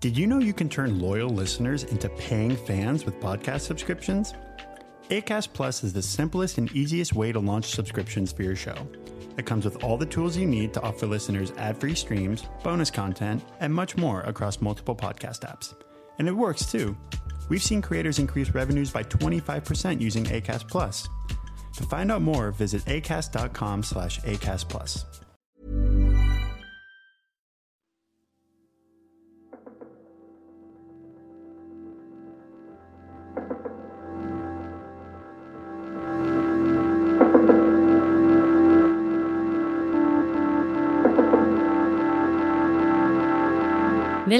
Did you know you can turn loyal listeners into paying fans with podcast subscriptions? ACAST Plus is the simplest and easiest way to launch subscriptions for your show. It comes with all the tools you need to offer listeners ad free streams, bonus content, and much more across multiple podcast apps. And it works too. We've seen creators increase revenues by 25% using ACAST Plus. To find out more, visit acast.com slash ACAST Plus.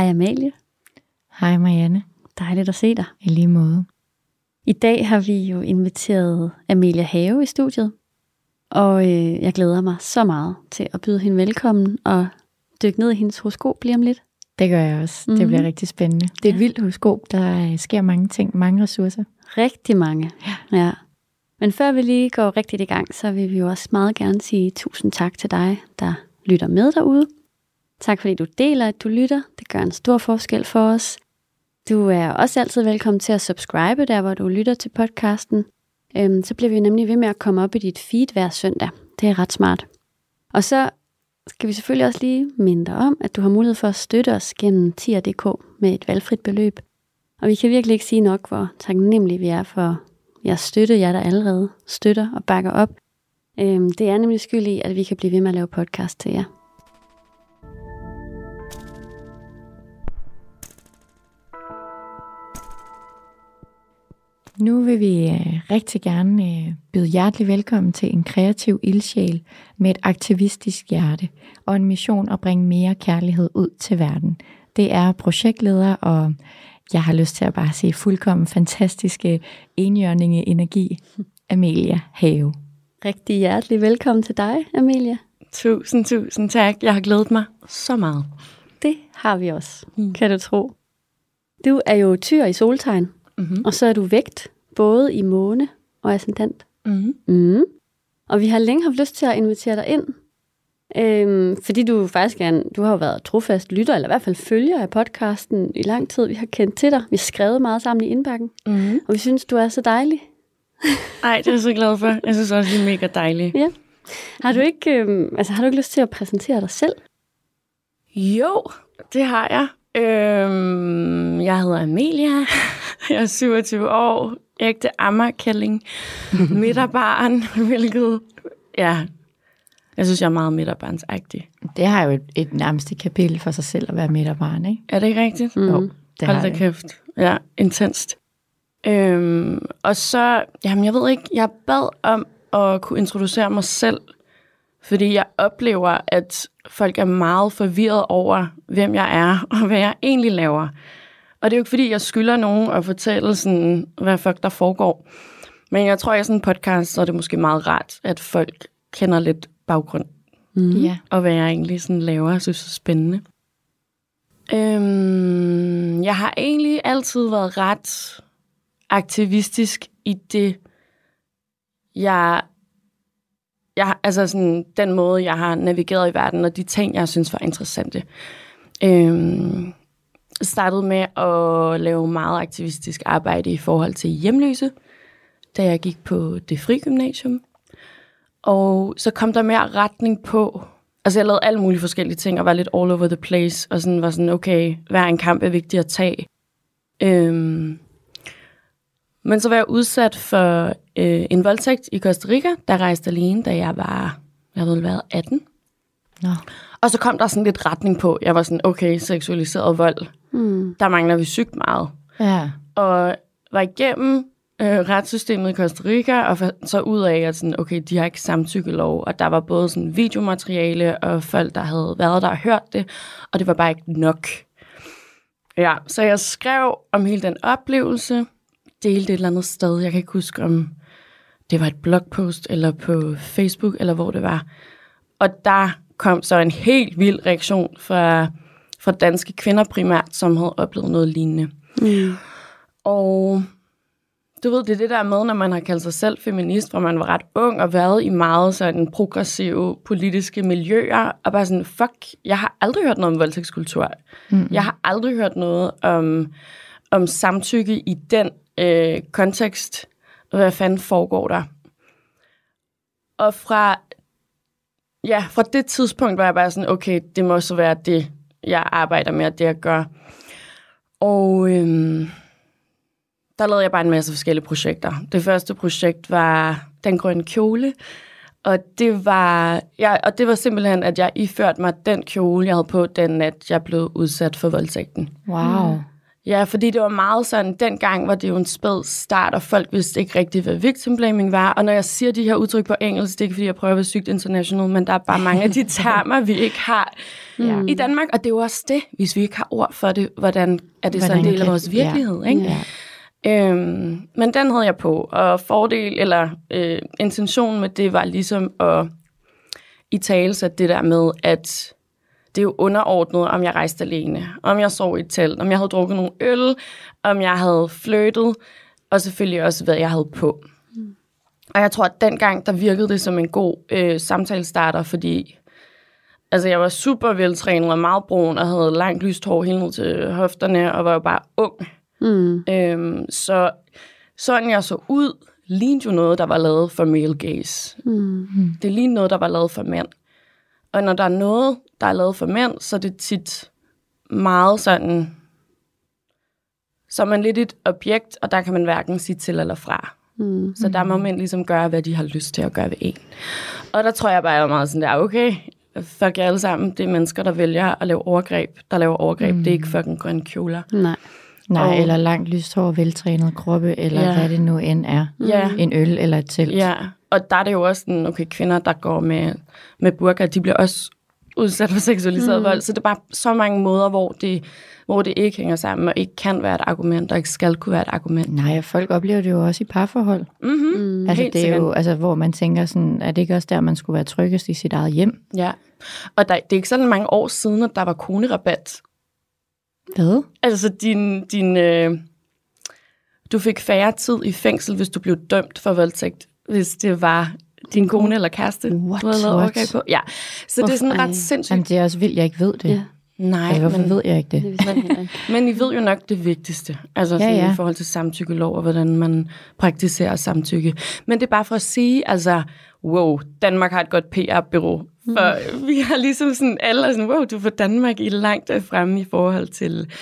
Hej Amalie. Hej Marianne. Dejligt at se dig. I lige måde. I dag har vi jo inviteret Amelia Have i studiet, og øh, jeg glæder mig så meget til at byde hende velkommen og dykke ned i hendes horoskop lige om lidt. Det gør jeg også. Mm-hmm. Det bliver rigtig spændende. Det er et vildt horoskop. Der øh, sker mange ting, mange ressourcer. Rigtig mange. Ja. ja. Men før vi lige går rigtigt i gang, så vil vi jo også meget gerne sige tusind tak til dig, der lytter med derude. Tak fordi du deler, at du lytter. Det gør en stor forskel for os. Du er også altid velkommen til at subscribe der, hvor du lytter til podcasten. Øhm, så bliver vi nemlig ved med at komme op i dit feed hver søndag. Det er ret smart. Og så skal vi selvfølgelig også lige minde dig om, at du har mulighed for at støtte os gennem tier.dk med et valgfrit beløb. Og vi kan virkelig ikke sige nok, hvor taknemmelige vi er for jeres støtte, jer der allerede støtter og bakker op. Øhm, det er nemlig skyld i, at vi kan blive ved med at lave podcast til jer. Nu vil vi øh, rigtig gerne øh, byde hjertelig velkommen til en kreativ ildsjæl med et aktivistisk hjerte og en mission at bringe mere kærlighed ud til verden. Det er projektleder, og jeg har lyst til at bare sige fuldkommen fantastiske enhjørninge energi, Amelia Have. Rigtig hjertelig velkommen til dig, Amelia. Tusind, tusind tak. Jeg har glædet mig så meget. Det har vi også, mm. kan du tro. Du er jo tyr i soltegn, mm-hmm. og så er du vægt, både i måne og ascendant. Mm-hmm. Mm. Og vi har længe haft lyst til at invitere dig ind, øhm, fordi du faktisk er en, du har jo været trofast lytter, eller i hvert fald følger af podcasten i lang tid. Vi har kendt til dig. Vi har skrevet meget sammen i indbakken, mm-hmm. og vi synes, du er så dejlig. Nej, det er jeg så glad for. Jeg synes også, det er mega dejligt. Ja. Har du ikke, øhm, altså, har du ikke lyst til at præsentere dig selv? Jo, det har jeg. Øhm, jeg hedder Amelia. Jeg er 27 år. Ægte ammerkælling. Midterbarn, hvilket... Ja, jeg synes, jeg er meget midterbarnsagtig. Det har jo et, et nærmeste kapitel for sig selv at være midterbarn, ikke? Er det ikke rigtigt? Mm. Jo, det Hold da kæft. Ja, intenst. Øhm, og så, jamen jeg ved ikke, jeg bad om at kunne introducere mig selv, fordi jeg oplever, at folk er meget forvirret over, hvem jeg er, og hvad jeg egentlig laver. Og det er jo ikke, fordi jeg skylder nogen at fortælle, sådan, hvad fuck der foregår. Men jeg tror, at i sådan en podcast, så er det måske meget rart, at folk kender lidt baggrund. Mm. Ja. Og hvad jeg egentlig sådan laver, jeg synes er spændende. Øhm, jeg har egentlig altid været ret aktivistisk i det, jeg, jeg altså sådan, den måde, jeg har navigeret i verden, og de ting, jeg synes var interessante. Øhm, startede med at lave meget aktivistisk arbejde i forhold til hjemløse, da jeg gik på det fri gymnasium. Og så kom der mere retning på. Altså jeg lavede alle mulige forskellige ting, og var lidt all over the place, og sådan var sådan, okay, hver en kamp er vigtig at tage. Øhm, men så var jeg udsat for øh, en voldtægt i Costa Rica, der rejste alene, da jeg var, jeg havde været 18. Nå. Og så kom der sådan lidt retning på. Jeg var sådan, okay, seksualiseret vold. Mm. Der mangler vi sygt meget. Ja. Og var igennem øh, retssystemet i Costa Rica, og så ud af, at sådan, okay, de har ikke samtykkelov, og der var både sådan videomateriale, og folk, der havde været der og hørt det, og det var bare ikke nok. Ja, så jeg skrev om hele den oplevelse, delte et eller andet sted. Jeg kan ikke huske, om det var et blogpost, eller på Facebook, eller hvor det var. Og der kom så en helt vild reaktion fra, fra danske kvinder primært, som havde oplevet noget lignende. Mm. Og du ved, det er det der med, når man har kaldt sig selv feminist, hvor man var ret ung og været i meget sådan progressive politiske miljøer, og bare sådan, fuck, jeg har aldrig hørt noget om voldtægtskultur. Mm. Jeg har aldrig hørt noget om, om samtykke i den øh, kontekst. Hvad fanden foregår der? Og fra, ja, fra det tidspunkt var jeg bare sådan, okay, det må så være det, jeg arbejder med, og det jeg gør. Og øhm, der lavede jeg bare en masse forskellige projekter. Det første projekt var Den Grønne Kjole, og det var, ja, og det var simpelthen, at jeg iførte mig den kjole, jeg havde på den nat, jeg blev udsat for voldtægten. Wow. Ja, fordi det var meget sådan, dengang var det jo en spæd start, og folk vidste ikke rigtigt, hvad victim blaming var. Og når jeg siger de her udtryk på engelsk, det er ikke, fordi jeg prøver at være sygt international, men der er bare mange af de termer, vi ikke har Ja. i Danmark. Og det er jo også det, hvis vi ikke har ord for det, hvordan er det så Hvordan en del af vores virkelighed, ikke? Ja. Øhm, men den havde jeg på, og fordel, eller øh, intentionen med det var ligesom at i tale det der med, at det er jo underordnet, om jeg rejste alene, om jeg sov i et telt, om jeg havde drukket nogle øl, om jeg havde flyttet, og selvfølgelig også, hvad jeg havde på. Mm. Og jeg tror, at dengang, der virkede det som en god øh, samtalestarter, fordi altså, jeg var super veltrænet og meget brun, og havde langt lyst hår helt ned til hofterne, og var jo bare ung. Mm. Øhm, så sådan jeg så ud, lignede jo noget, der var lavet for male gaze. Mm. Det lignede noget, der var lavet for mænd. Og når der er noget, der er lavet for mænd, så er det tit meget sådan, så er man lidt et objekt, og der kan man hverken sige til eller fra. Mm. Så der må mænd ligesom gøre, hvad de har lyst til at gøre ved en. Og der tror jeg bare, jeg er meget sådan der, okay, fuck jer alle sammen. Det er mennesker, der vælger at lave overgreb. Der laver overgreb. Mm. Det er ikke fucking grønne kjoler. Nej. Nej, Og- eller langt lyst hår, veltrænet kroppe, eller Ja. hvad det nu end er. Ja. En øl eller et telt. Ja, og der er det jo også sådan, okay, kvinder, der går med, med burka, de bliver også udsat for seksualiseret mm. vold. Så det er bare så mange måder, hvor det, hvor det ikke hænger sammen, og ikke kan være et argument, og ikke skal kunne være et argument. Nej, og folk oplever det jo også i parforhold. Mm-hmm. Mm. Altså, Helt det er sikkert. jo, altså, hvor man tænker sådan, er det ikke også der, man skulle være tryggest i sit eget hjem? Ja, og der, det er ikke sådan mange år siden, at der var konerabat. Hvad? Altså, din, din, øh, du fik færre tid i fængsel, hvis du blev dømt for voldtægt, hvis det var din kone eller kæreste, What? du havde lavet overgreb på. Ja, så det er sådan ret sindssygt. Jamen, det er også vildt, jeg ikke ved det. Ja, Nej, Altså, hvorfor men, ved jeg ikke det? det men I ved jo nok det vigtigste, altså Ja, ja. i forhold til samtykkelov og hvordan man praktiserer samtykke. Men det er bare for at sige, altså, wow, Danmark har et godt PR-bureau. For mm. vi har ligesom sådan, alle er sådan, wow, du får Danmark i langt fremme i forhold til,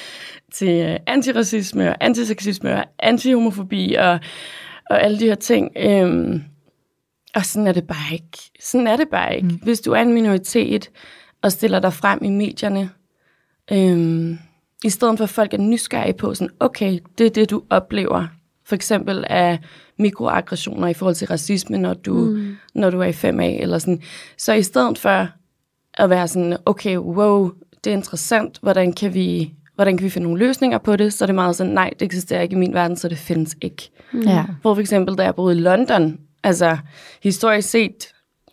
til øh, antiracisme og antiseksisme og antihomofobi og, og alle de her ting. Øhm, og sådan er det bare ikke. Sådan er det bare ikke. Mm. Hvis du er en minoritet og stiller dig frem i medierne, øhm, i stedet for at folk er nysgerrige på, sådan, okay, det er det, du oplever. For eksempel af mikroaggressioner i forhold til racisme, når du, mm. når du er i 5A, eller sådan. Så i stedet for at være sådan, okay, wow, det er interessant, hvordan kan vi, hvordan kan vi finde nogle løsninger på det, så er det meget sådan, nej, det eksisterer ikke i min verden, så det findes ikke. Ja. Hvor for eksempel, da jeg boede i London, altså historisk set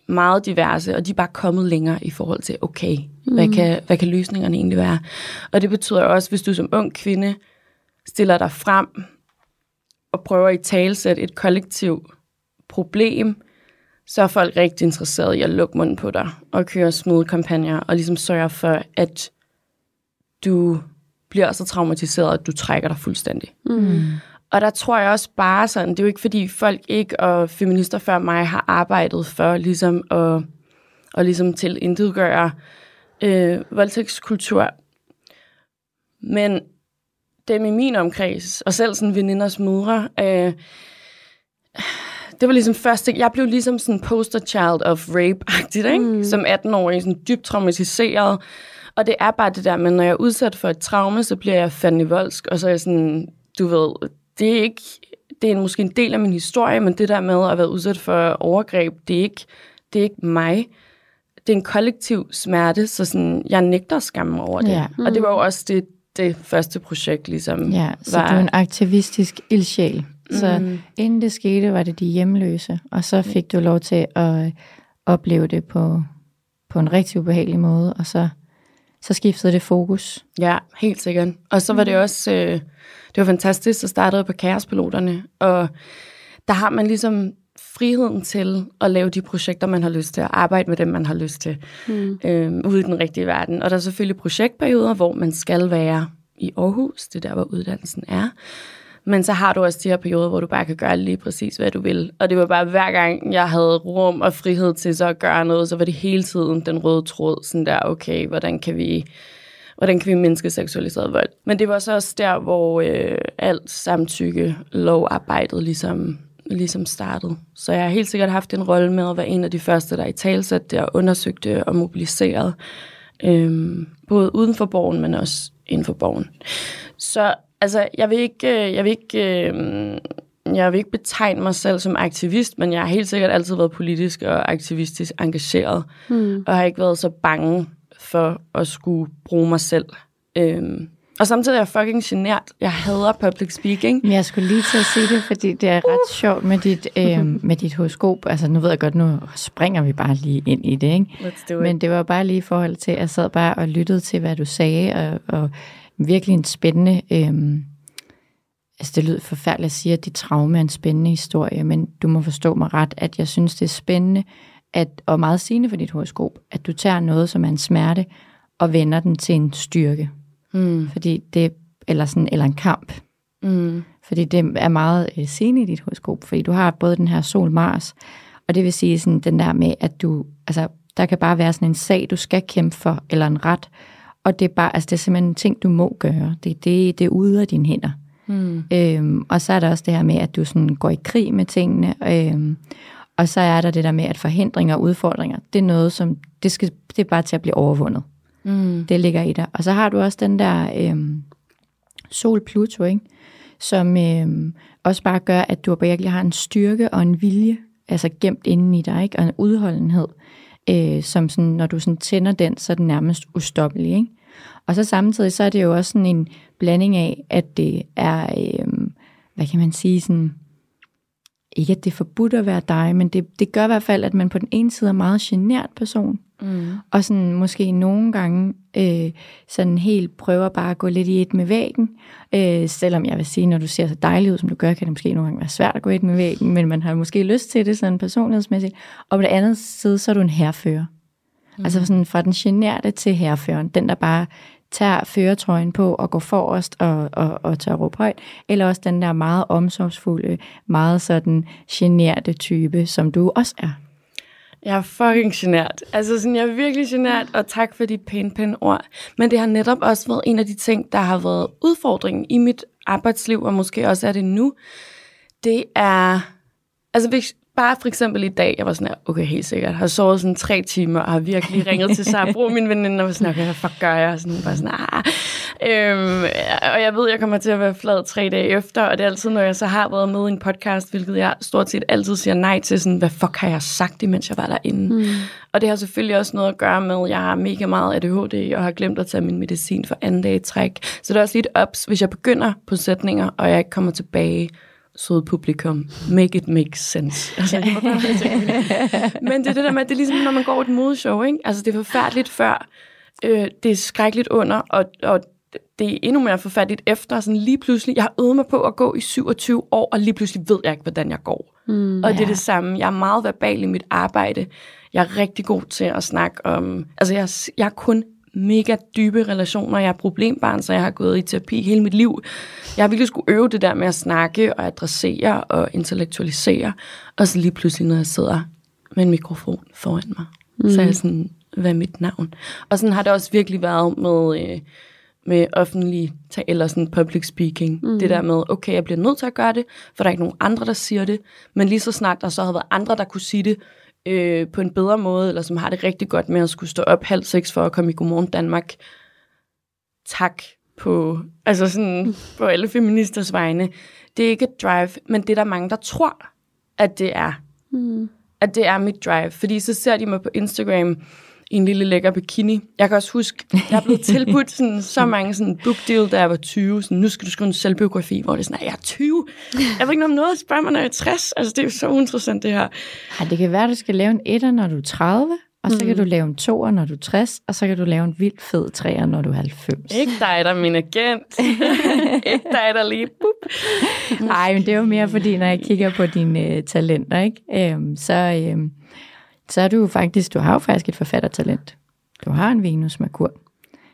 meget diverse, og de er bare kommet længere i forhold til, okay, mm. hvad, kan, hvad kan løsningerne egentlig være? Og det betyder også, hvis du som ung kvinde stiller dig frem og prøver i talsæt et kollektivt problem, så er folk rigtig interesserede i at lukke munden på dig og køre smooth kampagner og ligesom sørge for, at du bliver så traumatiseret, at du trækker dig fuldstændig. Mm. Og der tror jeg også bare sådan, det er jo ikke fordi folk ikke og feminister før mig har arbejdet for ligesom at, at ligesom til intetgøre øh, voldtægtskultur. Men dem i min omkreds, og selv sådan veninders mødre, øh, det var ligesom første, jeg blev ligesom sådan poster child of rape-agtigt, ikke? Mm. Som 18-årig, sådan dybt traumatiseret. Og det er bare det der med, når jeg er udsat for et traume, så bliver jeg fandme voldsk, og så er jeg sådan, du ved, det er ikke, det er måske en del af min historie, men det der med at være udsat for overgreb, det er ikke, det er ikke mig. Det er en kollektiv smerte, så sådan, jeg nægter at skamme mig over det. Ja. Og det var jo også det, det første projekt ligesom Ja, så var... du er en aktivistisk ildsjæl. Så Mhm. inden det skete, var det de hjemløse, og så fik du lov til at opleve det på, på en rigtig ubehagelig måde, og så, så skiftede det fokus. Ja, helt sikkert. Og så var det også, øh, det var fantastisk, så startede jeg på Kaospiloterne, og der har man ligesom friheden til at lave de projekter, man har lyst til, og arbejde med dem, man har lyst til, mm. øh, ude i den rigtige verden. Og der er selvfølgelig projektperioder, hvor man skal være i Aarhus, det er der, hvor uddannelsen er. Men så har du også de her perioder, hvor du bare kan gøre lige præcis, hvad du vil. Og det var bare hver gang, jeg havde rum og frihed til så at gøre noget, så var det hele tiden den røde tråd, sådan der, okay, hvordan kan vi hvordan kan vi mindske seksualiseret vold. Men det var så også der, hvor øh, alt samtykke lovarbejdet ligesom, ligesom startede. Så jeg har helt sikkert haft en rolle med at være en af de første, der i talsat der undersøgte og mobiliserede. Øhm, både uden for borgen, men også inden for borgen. Så altså, jeg vil ikke, øh, jeg vil ikke, øh, jeg vil ikke betegne mig selv som aktivist, men jeg har helt sikkert altid været politisk og aktivistisk engageret, mm. og har ikke været så bange for at skulle bruge mig selv. Øhm, og samtidig er jeg fucking genert. Jeg hader public speaking. Men jeg skulle lige til at sige det, fordi det er ret sjovt med dit, øh, med dit horoskop. Altså nu ved jeg godt, nu springer vi bare lige ind i det, ikke? Let's do it. Men det var bare lige i forhold til, at jeg sad bare og lyttede til, hvad du sagde, og, og virkelig en spændende... Øh, altså det lyder forfærdeligt at sige, at dit traume er en spændende historie, men du må forstå mig ret, at jeg synes, det er spændende, at, og meget sigende for dit horoskop, at du tager noget, som er en smerte, og vender den til en styrke. Mm. Fordi det, eller, sådan, eller en kamp. Mm. Fordi det er meget øh, sigende i dit horoskop, fordi du har både den her sol-Mars, og det vil sige sådan den der med, at du, altså, der kan bare være sådan en sag, du skal kæmpe for, eller en ret, og det er bare, altså det er simpelthen en ting, du må gøre. Det, det, det er ude af dine hænder. Mm. Øhm, og så er der også det her med, at du sådan går i krig med tingene, øhm, og så er der det der med, at forhindringer og udfordringer, det er noget, som, det, skal, det er bare til at blive overvundet. Mm. Det ligger i dig. Og så har du også den der øhm, sol-Pluto, ikke? som øhm, også bare gør, at du virkelig har en styrke og en vilje, altså gemt inden i dig, ikke? og en udholdenhed, øh, som sådan, når du sådan tænder den, så er den nærmest ustoppelig. Ikke? Og så samtidig, så er det jo også sådan en blanding af, at det er, øhm, hvad kan man sige, sådan, ikke at det er forbudt at være dig, men det, det gør i hvert fald, at man på den ene side er meget genert person, Mm. og sådan måske nogle gange øh, sådan helt prøver bare at gå lidt i et med væggen. Øh, selvom jeg vil sige, når du ser så dejlig ud, som du gør, kan det måske nogle gange være svært at gå i et med væggen, men man har måske lyst til det sådan personlighedsmæssigt. Og på det andet side, så er du en herrefører. Mm. Altså sådan fra den generte til herreføren. Den, der bare tager føretrøjen på og går forrest og, og, og tør råbe højt. Eller også den der meget omsorgsfulde, meget sådan generte type, som du også er. Jeg er fucking genert. Altså sådan, jeg er virkelig genert, og tak for de pæne, pæne ord. Men det har netop også været en af de ting, der har været udfordringen i mit arbejdsliv, og måske også er det nu. Det er, altså hvis, bare for eksempel i dag, jeg var sådan her, okay, helt sikkert, har sovet sådan tre timer, og har virkelig ringet til Sabro, min veninde, og var sådan, okay, hvad fuck gør jeg? Og sådan, bare sådan, ah. Øhm, og jeg ved, jeg kommer til at være flad tre dage efter, og det er altid, når jeg så har været med i en podcast, hvilket jeg stort set altid siger nej til, sådan, hvad fuck har jeg sagt, imens jeg var derinde? Mm. Og det har selvfølgelig også noget at gøre med, at jeg har mega meget ADHD, og har glemt at tage min medicin for anden dag i træk. Så det er også lidt ups, hvis jeg begynder på sætninger, og jeg ikke kommer tilbage, søde publikum, make it make sense. Altså, jeg. Men det er det der med, at det er ligesom, når man går et modeshow, ikke? Altså, det er forfærdeligt før, øh, det er skrækkeligt under, og, og det er endnu mere forfærdeligt efter. Sådan lige pludselig, jeg har øvet mig på at gå i 27 år, og lige pludselig ved jeg ikke, hvordan jeg går. Mm, og det er det samme. Jeg er meget verbal i mit arbejde. Jeg er rigtig god til at snakke om... Altså, jeg, jeg er kun mega dybe relationer. Jeg er problembarn, så jeg har gået i terapi hele mit liv. Jeg har virkelig skulle øve det der med at snakke og adressere og intellektualisere. Og så lige pludselig, når jeg sidder med en mikrofon foran mig, mm. så er jeg sådan, hvad er mit navn? Og sådan har det også virkelig været med... Øh, med offentlig eller sådan public speaking. Mm. Det der med, okay, jeg bliver nødt til at gøre det, for der er ikke nogen andre, der siger det. Men lige så snart der så har været andre, der kunne sige det øh, på en bedre måde, eller som har det rigtig godt med at skulle stå op halv seks for at komme i Godmorgen Danmark. Tak på, altså sådan, på alle feministers vegne. Det er ikke et drive, men det er der mange, der tror, at det er. Mm. At det er mit drive. Fordi så ser de mig på Instagram, i en lille lækker bikini. Jeg kan også huske, jeg er blevet tilbudt sådan, så mange sådan book deal, da jeg var 20. Sådan, nu skal du skrive en selvbiografi, hvor det er sådan, jeg er 20. Jeg ved ikke om noget at spørge mig, når jeg er 60. Altså, det er jo så uinteressant, det her. Ja, det kan være, at du skal lave en etter, når du er 30, og så mm. kan du lave en toer, når du er 60, og så kan du lave en vildt fed træer, når du er 90. Ikke dig, der er min agent. ikke dig, der lige... Nej, men det er jo mere fordi, når jeg kigger på dine øh, talenter, ikke? Øhm, så, øhm, så er du jo faktisk, du har jo faktisk et forfattertalent. Du har en Venus Merkur.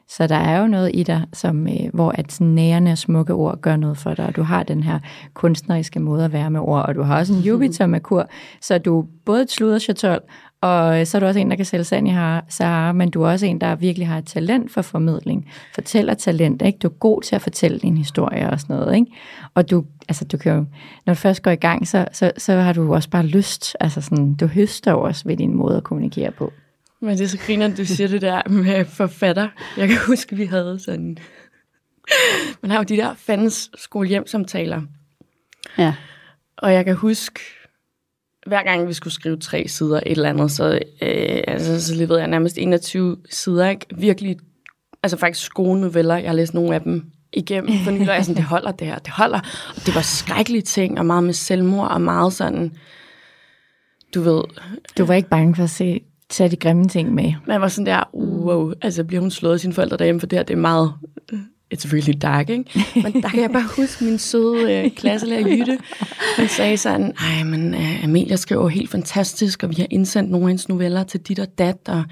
Så der er jo noget i dig, som, øh, hvor at nærende og smukke ord gør noget for dig, og du har den her kunstneriske måde at være med ord, og du har også en Jupiter Merkur, så du er både et sluder chatol, og så er du også en, der kan sælge sand i Sahara, men du er også en, der virkelig har et talent for formidling. Fortæller talent, ikke? Du er god til at fortælle din historie og sådan noget, ikke? Og du, altså, du kan jo, når du først går i gang, så, så, så har du også bare lyst. Altså sådan, du høster også ved din måde at kommunikere på. Men det er så griner, at du siger det der med forfatter. Jeg kan huske, vi havde sådan... Man har jo de der fandens skolehjemsamtaler. Ja. Og jeg kan huske, hver gang vi skulle skrive tre sider et eller andet, så, øh, altså, så leverede jeg nærmest 21 sider. Ikke? Virkelig, altså faktisk skolenoveller. Jeg har læst nogle af dem igennem, for nu er jeg sådan, det holder det her, det holder. Og det var skrækkelige ting, og meget med selvmord, og meget sådan, du ved... Du var ikke bange for at se tage de grimme ting med. Man var sådan der, wow, altså bliver hun slået af sine forældre derhjemme, for det her, det er meget, it's really dark, ikke? Men der kan jeg bare huske min søde øh, klasselærer Jytte, hun sagde sådan, ej, men uh, Amelia skriver helt fantastisk, og vi har indsendt nogle af hendes noveller til dit og dat, og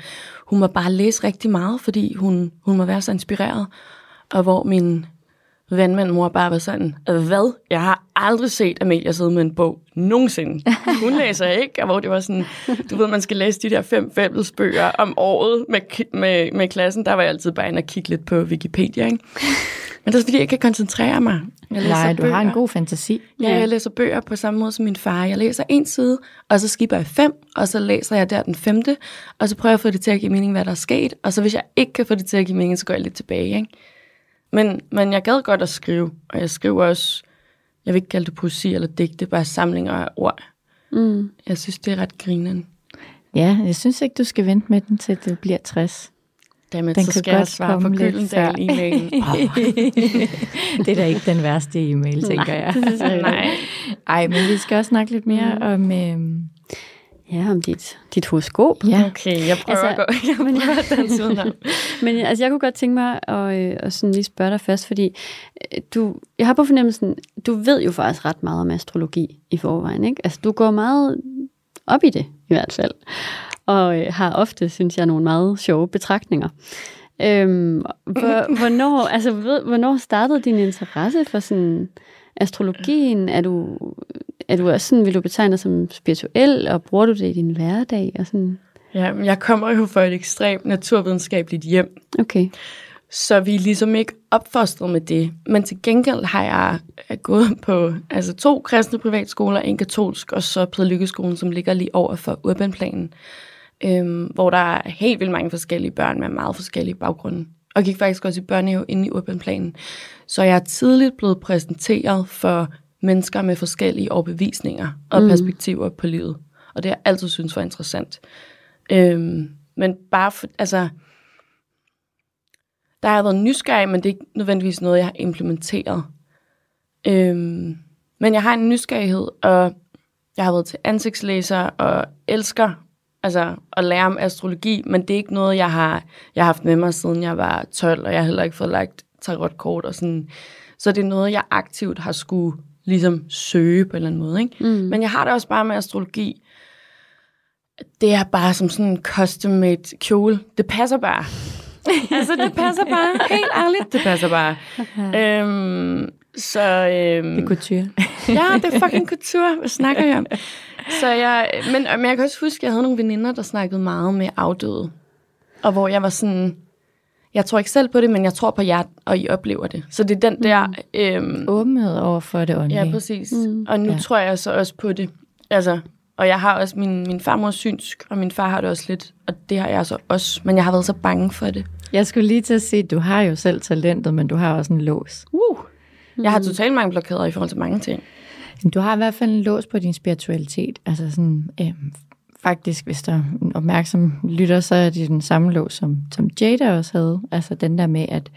hun må bare læse rigtig meget, fordi hun, hun må være så inspireret. Og hvor min vandmand mor bare var sådan, hvad? Jeg har aldrig set Amelia sidde med en bog nogensinde. Hun læser ikke, og hvor det var sådan, du ved, man skal læse de der fem fællesbøger om året med, med, med klassen. Der var jeg altid bare inde og kigge lidt på Wikipedia, ikke? Men det er fordi, jeg kan koncentrere mig. Jeg læser Nej, du bøger. har en god fantasi. Ja, jeg læser bøger på samme måde som min far. Jeg læser en side, og så skipper jeg fem, og så læser jeg der den femte, og så prøver jeg at få det til at give mening, hvad der er sket. Og så hvis jeg ikke kan få det til at give mening, så går jeg lidt tilbage, ikke? Men, men jeg gad godt at skrive, og jeg skriver også, jeg vil ikke kalde det poesi eller digte, bare samlinger af ord. Mm. Jeg synes, det er ret grinende. Ja, jeg synes ikke, du skal vente med den, til det bliver 60. Jamen, den så skal jeg svare på Gyldendal e-mailen. Oh. det er da ikke den værste e-mail, tænker Nej, jeg. Nej. Ej, men vi skal også snakke lidt mere mm. om... Øh, Ja, om dit, dit horoskop. Ja. Okay, jeg prøver altså, at gå. Jeg men, at danse Men altså, jeg kunne godt tænke mig at, øh, at sådan lige spørge dig først, fordi øh, du, jeg har på fornemmelsen, du ved jo faktisk ret meget om astrologi i forvejen, ikke? Altså, du går meget op i det, i hvert fald. Og øh, har ofte, synes jeg, nogle meget sjove betragtninger. Øhm, hvor, hvornår, altså, ved, hvornår startede din interesse for sådan astrologien? Er du er du også sådan, vil du betegne dig som spirituel, og bruger du det i din hverdag? Og sådan? Ja, jeg kommer jo fra et ekstremt naturvidenskabeligt hjem. Okay. Så vi er ligesom ikke opfostret med det. Men til gengæld har jeg gået på altså to kristne privatskoler, en katolsk, og så Lykkeskolen, som ligger lige over for Urbanplanen, øhm, hvor der er helt vildt mange forskellige børn med meget forskellige baggrunde. Og gik faktisk også i børnehave inde i Urbanplanen. Så jeg er tidligt blevet præsenteret for mennesker med forskellige overbevisninger og mm. perspektiver på livet. Og det har jeg altid synes var interessant. Øhm, men bare for, altså, der har jeg været nysgerrig, men det er ikke nødvendigvis noget, jeg har implementeret. Øhm, men jeg har en nysgerrighed, og jeg har været til ansigtslæser og elsker altså, at lære om astrologi, men det er ikke noget, jeg har, jeg har haft med mig, siden jeg var 12, og jeg har heller ikke fået lagt tarotkort og sådan. Så det er noget, jeg aktivt har skulle ligesom søge på en eller anden måde. Ikke? Mm. Men jeg har det også bare med astrologi. Det er bare som sådan en custom-made kjole. Det passer bare. altså, det passer bare. Helt ærligt, det passer bare. øhm, så, øhm, det er couture. ja, det er fucking couture. Hvad snakker jeg om? Så jeg, men, men jeg kan også huske, at jeg havde nogle veninder, der snakkede meget med afdøde. Og hvor jeg var sådan, jeg tror ikke selv på det, men jeg tror på jer, og I oplever det. Så det er den der... Mm. Øhm, Åbenhed over for det åndelige. Ja, præcis. Mm. Og nu ja. tror jeg så også på det. Altså, og jeg har også min, min farmor synsk, og min far har det også lidt, og det har jeg så også, men jeg har været så bange for det. Jeg skulle lige til at sige, du har jo selv talentet, men du har også en lås. Uh. Mm. Jeg har totalt mange blokader i forhold til mange ting. Du har i hvert fald en lås på din spiritualitet. Altså sådan, øh, faktisk, hvis der er en opmærksom lytter, så er det den samme lov, som, som Jada også havde. Altså den der med, at,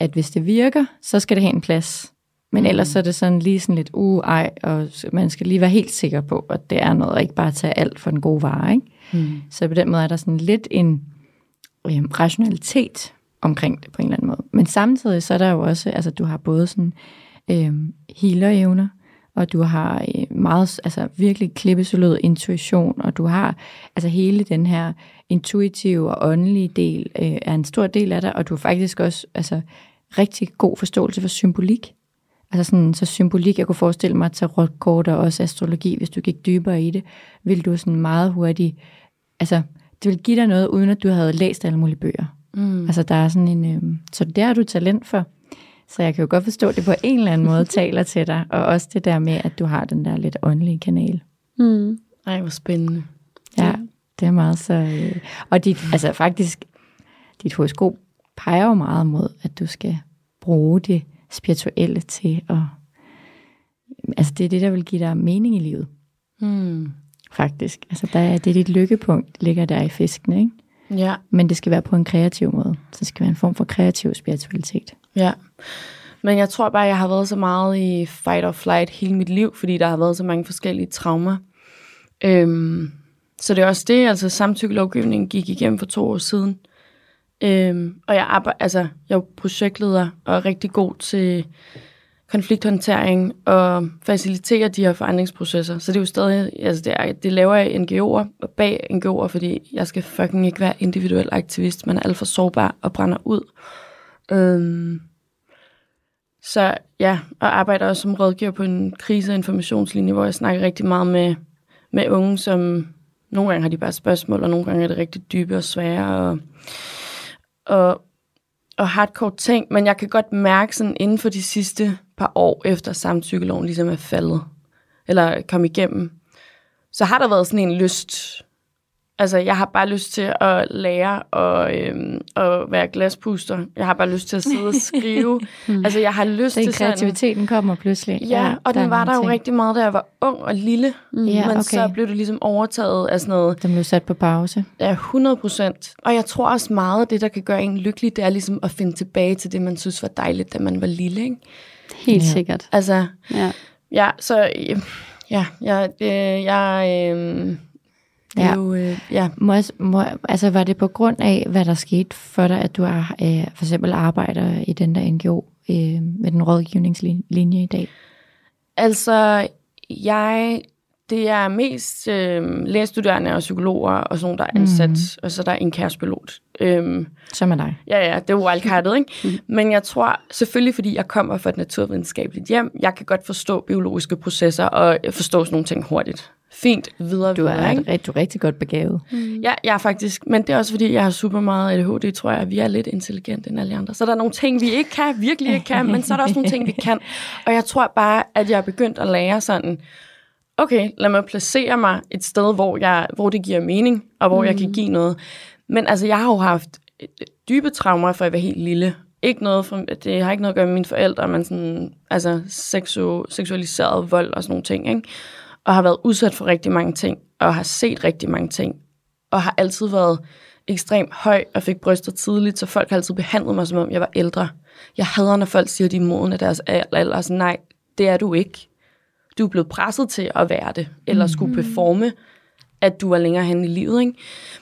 at hvis det virker, så skal det have en plads. Men mm. ellers så er det sådan lige sådan lidt, uh, ej, og man skal lige være helt sikker på, at det er noget, og ikke bare tage alt for en god vare. Ikke? Mm. Så på den måde er der sådan lidt en øh, rationalitet omkring det på en eller anden måde. Men samtidig så er der jo også, altså du har både sådan øh, healer-evner, og du har øh, meget, altså virkelig klippesolid intuition, og du har altså hele den her intuitive og åndelige del øh, er en stor del af dig, og du har faktisk også altså rigtig god forståelse for symbolik. Altså sådan, så symbolik, jeg kunne forestille mig til rådkort og også astrologi, hvis du gik dybere i det, vil du sådan meget hurtigt, altså det vil give dig noget, uden at du havde læst alle mulige bøger. Mm. Altså der er sådan en, øh, så det har du talent for. Så jeg kan jo godt forstå, at det på en eller anden måde taler til dig, og også det der med, at du har den der lidt åndelige kanal. Mm. Ej, hvor spændende. Ja, det er meget så... Øh, og dit, altså faktisk, dit horoskop peger jo meget mod, at du skal bruge det spirituelle til at... Altså det er det, der vil give dig mening i livet. Mm. Faktisk. Altså der er, det er dit lykkepunkt, ligger der i fisken, ikke? Ja. Men det skal være på en kreativ måde. Så det skal være en form for kreativ spiritualitet. Ja. Men jeg tror bare, jeg har været så meget i fight or flight hele mit liv, fordi der har været så mange forskellige traumer. Øhm, så det er også det, altså samtykkelovgivningen gik igennem for to år siden. Øhm, og jeg, arbejder, altså, jeg er projektleder og er rigtig god til konflikthåndtering og facilitere de her forandringsprocesser. Så det er jo stadig, altså det, er, det laver jeg NGO'er bag NGO'er, fordi jeg skal fucking ikke være individuel aktivist. Man er alt for sårbar og brænder ud. Øhm, så ja, og arbejder også som rådgiver på en krise- og informationslinje, hvor jeg snakker rigtig meget med, med unge, som nogle gange har de bare spørgsmål, og nogle gange er det rigtig dybe og svære og, og, og hardcore ting. Men jeg kan godt mærke sådan inden for de sidste par år efter samtykkeloven ligesom er faldet, eller kom igennem, så har der været sådan en lyst Altså, jeg har bare lyst til at lære og, øhm, at være glaspuster. Jeg har bare lyst til at sidde og skrive. Hmm. altså, jeg har lyst den til sådan... kreativiteten kommer pludselig. Ja, ja og den var der ting. jo rigtig meget, da jeg var ung og lille. Mm. Ja, men okay. så blev det ligesom overtaget af sådan noget... Den blev sat på pause. Ja, 100 procent. Og jeg tror også meget, at det, der kan gøre en lykkelig, det er ligesom at finde tilbage til det, man synes var dejligt, da man var lille, ikke? Helt ja. sikkert. Altså, ja, ja så... Ja, ja, det, jeg... Øh, det ja. Jo, øh, ja. Må, må, altså var det på grund af, hvad der skete for dig, at du er, øh, for eksempel arbejder i den der NGO øh, med den rådgivningslinje i dag? Altså, jeg, det er mest øh, lægestuderende og psykologer og sådan der er ansat, mm. og så der er en kærespilot. Øhm, Som er dig. Ja, ja, det er wildcardet, ikke? Mm. Men jeg tror, selvfølgelig fordi jeg kommer fra et naturvidenskabeligt hjem, jeg kan godt forstå biologiske processer og forstå sådan nogle ting hurtigt fint videre. Du er, ikke? Rigtig, du er rigtig godt begavet. Mm. Ja, jeg er faktisk, men det er også fordi, jeg har super meget ADHD, tror jeg, at vi er lidt intelligente end alle andre. Så der er nogle ting, vi ikke kan, virkelig ikke kan, men så er der også nogle ting, vi kan. Og jeg tror bare, at jeg er begyndt at lære sådan, okay, lad mig placere mig et sted, hvor, jeg, hvor det giver mening, og hvor mm. jeg kan mm. give noget. Men altså, jeg har jo haft dybe traumer, fra jeg var helt lille. Ikke noget for, det har ikke noget at gøre med mine forældre, men sådan, altså seksu, seksualiseret vold og sådan nogle ting, ikke? Og har været udsat for rigtig mange ting, og har set rigtig mange ting, og har altid været ekstremt høj og fik bryster tidligt, så folk har altid behandlet mig, som om jeg var ældre. Jeg hader, når folk siger, at de er moden af deres alder. Altså, nej, det er du ikke. Du er blevet presset til at være det, eller mm-hmm. skulle performe, at du er længere hen i livet. Ikke?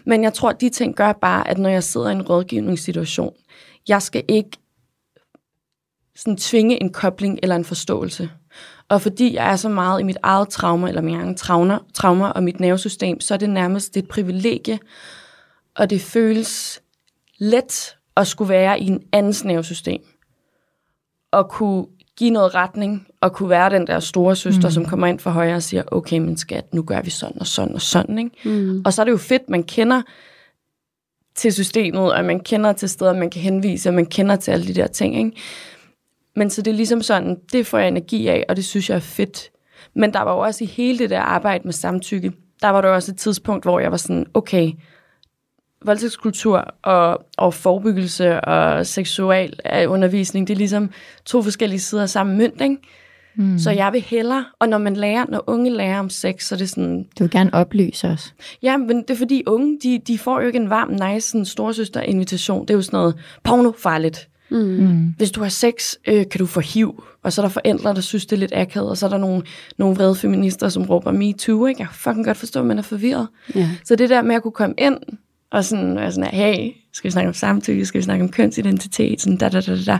Men jeg tror, at de ting gør bare, at når jeg sidder i en rådgivningssituation, jeg skal ikke sådan tvinge en kobling eller en forståelse. Og fordi jeg er så meget i mit eget trauma, eller mine egne traumer, traumer og mit nervesystem, så er det nærmest et privilegie, og det føles let at skulle være i en andens nervesystem. Og kunne give noget retning, og kunne være den der store søster, mm. som kommer ind for højre og siger, okay, men skat, nu gør vi sådan og sådan og sådan. Ikke? Mm. Og så er det jo fedt, man kender til systemet, og man kender til steder, man kan henvise, og man kender til alle de der ting. Ikke? Men så det er ligesom sådan, det får jeg energi af, og det synes jeg er fedt. Men der var jo også i hele det der arbejde med samtykke, der var der også et tidspunkt, hvor jeg var sådan, okay, voldtægtskultur og, og forebyggelse og seksual undervisning, det er ligesom to forskellige sider af samme mønt, ikke? Mm. Så jeg vil hellere, og når man lærer, når unge lærer om sex, så er det sådan, Du vil gerne oplyse os. ja, men det er fordi unge, de, de får jo ikke en varm, nice sådan, storsøster-invitation. Det er jo sådan noget pornofarligt. Mm. Hvis du har sex, øh, kan du få HIV. Og så er der forældre, der synes, det er lidt akavet. Og så er der nogle, nogle vrede feminister, som råber me too. Ikke? Jeg kan fucking godt forstå, at man er forvirret. Ja. Så det der med at kunne komme ind og sådan være sådan, hey, skal vi snakke om samtykke, skal vi snakke om kønsidentitet, sådan da, da, da, da, da.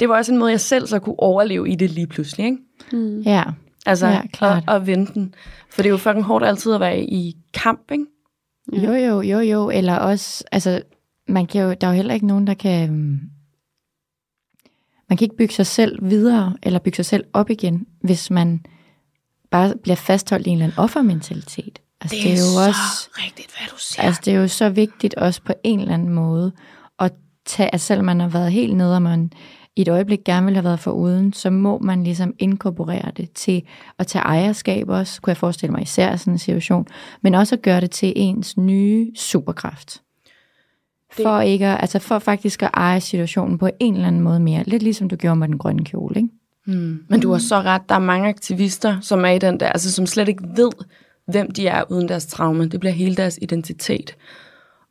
Det var også en måde, jeg selv så kunne overleve i det lige pludselig, ikke? Ja. Altså, Ja, klart. at, at vente den. For det er jo fucking hårdt altid at være i kamp, ikke? Jo, jo, jo, jo. Eller også, altså, man kan jo, der er jo heller ikke nogen, der kan... øhm, Man kan ikke bygge sig selv videre, eller bygge sig selv op igen, hvis man bare bliver fastholdt i en eller anden offermentalitet. Altså, det er, jo også, rigtigt, hvad du siger. altså, det er jo så vigtigt også på en eller anden måde at tage, at selvom man har været helt nede, og man i et øjeblik gerne vil have været for uden, så må man ligesom inkorporere det til at tage ejerskab også, kunne jeg forestille mig især sådan en situation, men også at gøre det til ens nye superkraft. Det- For, ikke at, altså for faktisk at eje situationen på en eller anden måde mere. Lidt ligesom du gjorde med den grønne kjole, ikke? Mm. Men du har så ret, der er mange aktivister, som er i den der, altså som slet ikke ved, hvem de er uden deres traume. Det bliver hele deres identitet.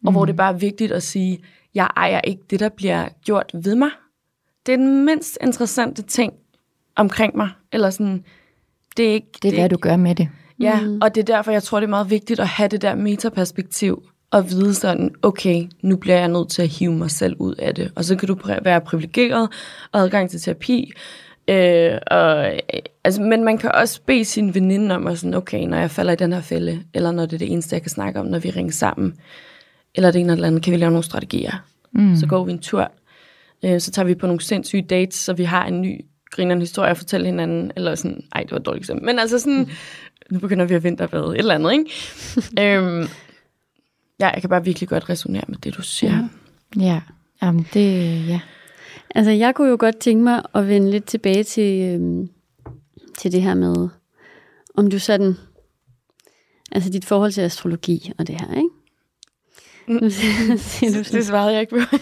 Og mm. hvor det bare er vigtigt at sige, jeg ejer ikke det, der bliver gjort ved mig. Det er den mindst interessante ting omkring mig. Eller sådan, det er ikke... Det er, hvad du gør med det. Ja, mm. og det er derfor, jeg tror, det er meget vigtigt at have det der metaperspektiv og vide sådan, okay, nu bliver jeg nødt til at hive mig selv ud af det. Og så kan du være privilegeret og adgang til terapi. Øh, og, øh, altså, men man kan også bede sin veninde om at sådan, okay, når jeg falder i den her fælde, eller når det er det eneste, jeg kan snakke om, når vi ringer sammen, eller det ene eller andet, kan vi lave nogle strategier. Mm. Så går vi en tur. Øh, så tager vi på nogle sindssyge dates, så vi har en ny grinerende historie at fortælle hinanden, eller sådan, ej, det var et dårligt eksempel, men altså sådan, nu begynder vi at vinterbade, et eller andet, ikke? øhm, ja, jeg kan bare virkelig godt resonere med det, du siger. Ja. Ja, Jamen, det, ja. Altså, jeg kunne jo godt tænke mig at vende lidt tilbage til, øhm, til det her med, om du sådan, altså dit forhold til astrologi og det her, ikke? Nu siger siger du Det svarede jeg ikke på.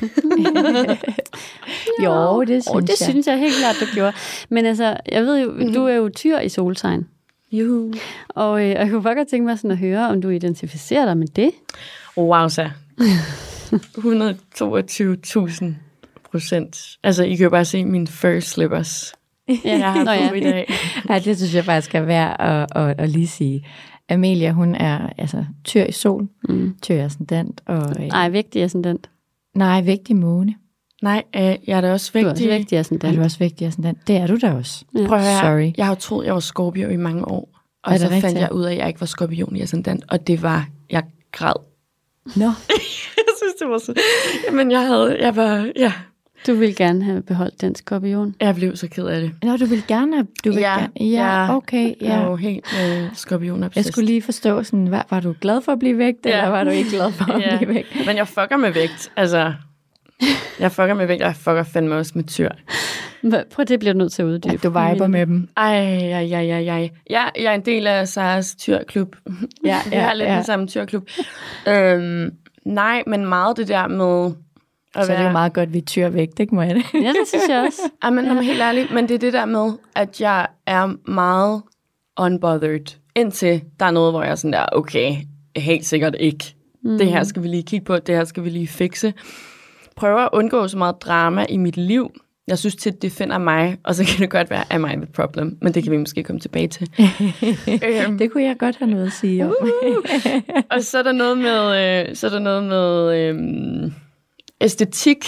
Jo, det synes oh, det jeg. synes jeg helt klart, du gjorde. Men altså, jeg ved jo, du er jo tyr i soltegn. Juhu. Og, øh, jeg kunne bare godt tænke mig sådan at høre, om du identificerer dig med det. Wow, så. 122.000 procent. Altså, I kan jo bare se mine fur slippers. Jeg har Nå på ja. i dag. Ja, det synes jeg faktisk er værd at, at, at lige sige. Amelia, hun er altså tyr i sol, Mm. tyr i ascendant, og øh, Nej, vægtig ascendant. nej, vægtig måne. Nej, øh, jeg er da også Du er vigtig. også vægtig Er ascendant. du også vægtig ascendant? Det er du da også. Ja. Prøv at høre, Sorry. jeg har jo troet, jeg var skorpion i mange år. Er Og det så fandt rigtigt? jeg ud af, at jeg ikke var skorpion i ascendant. Og det var, jeg græd. Nå, jeg synes, det var så... Jamen, jeg havde... Jeg var... Ja, Du vil gerne have beholdt den skorpion. jeg blev så ked af det. Nå du vil gerne, have- du vil Ja, gerne. Ja, ja. okay, Jeg er ja. jo helt øh, skorpion Jeg skulle lige forstå sådan, var, var du glad for at blive vægt, Ja. eller var du ikke glad for at Ja. blive vægt? Men jeg fucker med vægt. Altså, jeg fucker med vægt, og jeg fucker fandme også med tyr. Prøv det bliver du nødt til at uddybe. Ja, du viber med dem. Ej, ej, ej, ej, ej. Jeg, jeg er en del af Saras tyrklub. Ja, Jeg har lidt ja. den samme tyrklub. øhm, nej, men meget det der med... At Så er det jo meget godt, vi er tyrvægt, ikke, Marianne? Ja, det synes jeg også. Ej, men, ja. helt ærligt, men det er det der med, at jeg er meget unbothered, indtil der er noget, hvor jeg er sådan der, okay, helt sikkert ikke. Mm. Det her skal vi lige kigge på, det her skal vi lige fikse. Prøver at undgå så meget drama i mit liv. Jeg synes tit, det finder mig, og så kan det godt være, am I the problem? Men det kan vi måske komme tilbage til. øhm, Det kunne jeg godt have noget at sige om. og så er der noget med, øh, så er der noget med øh, æstetik.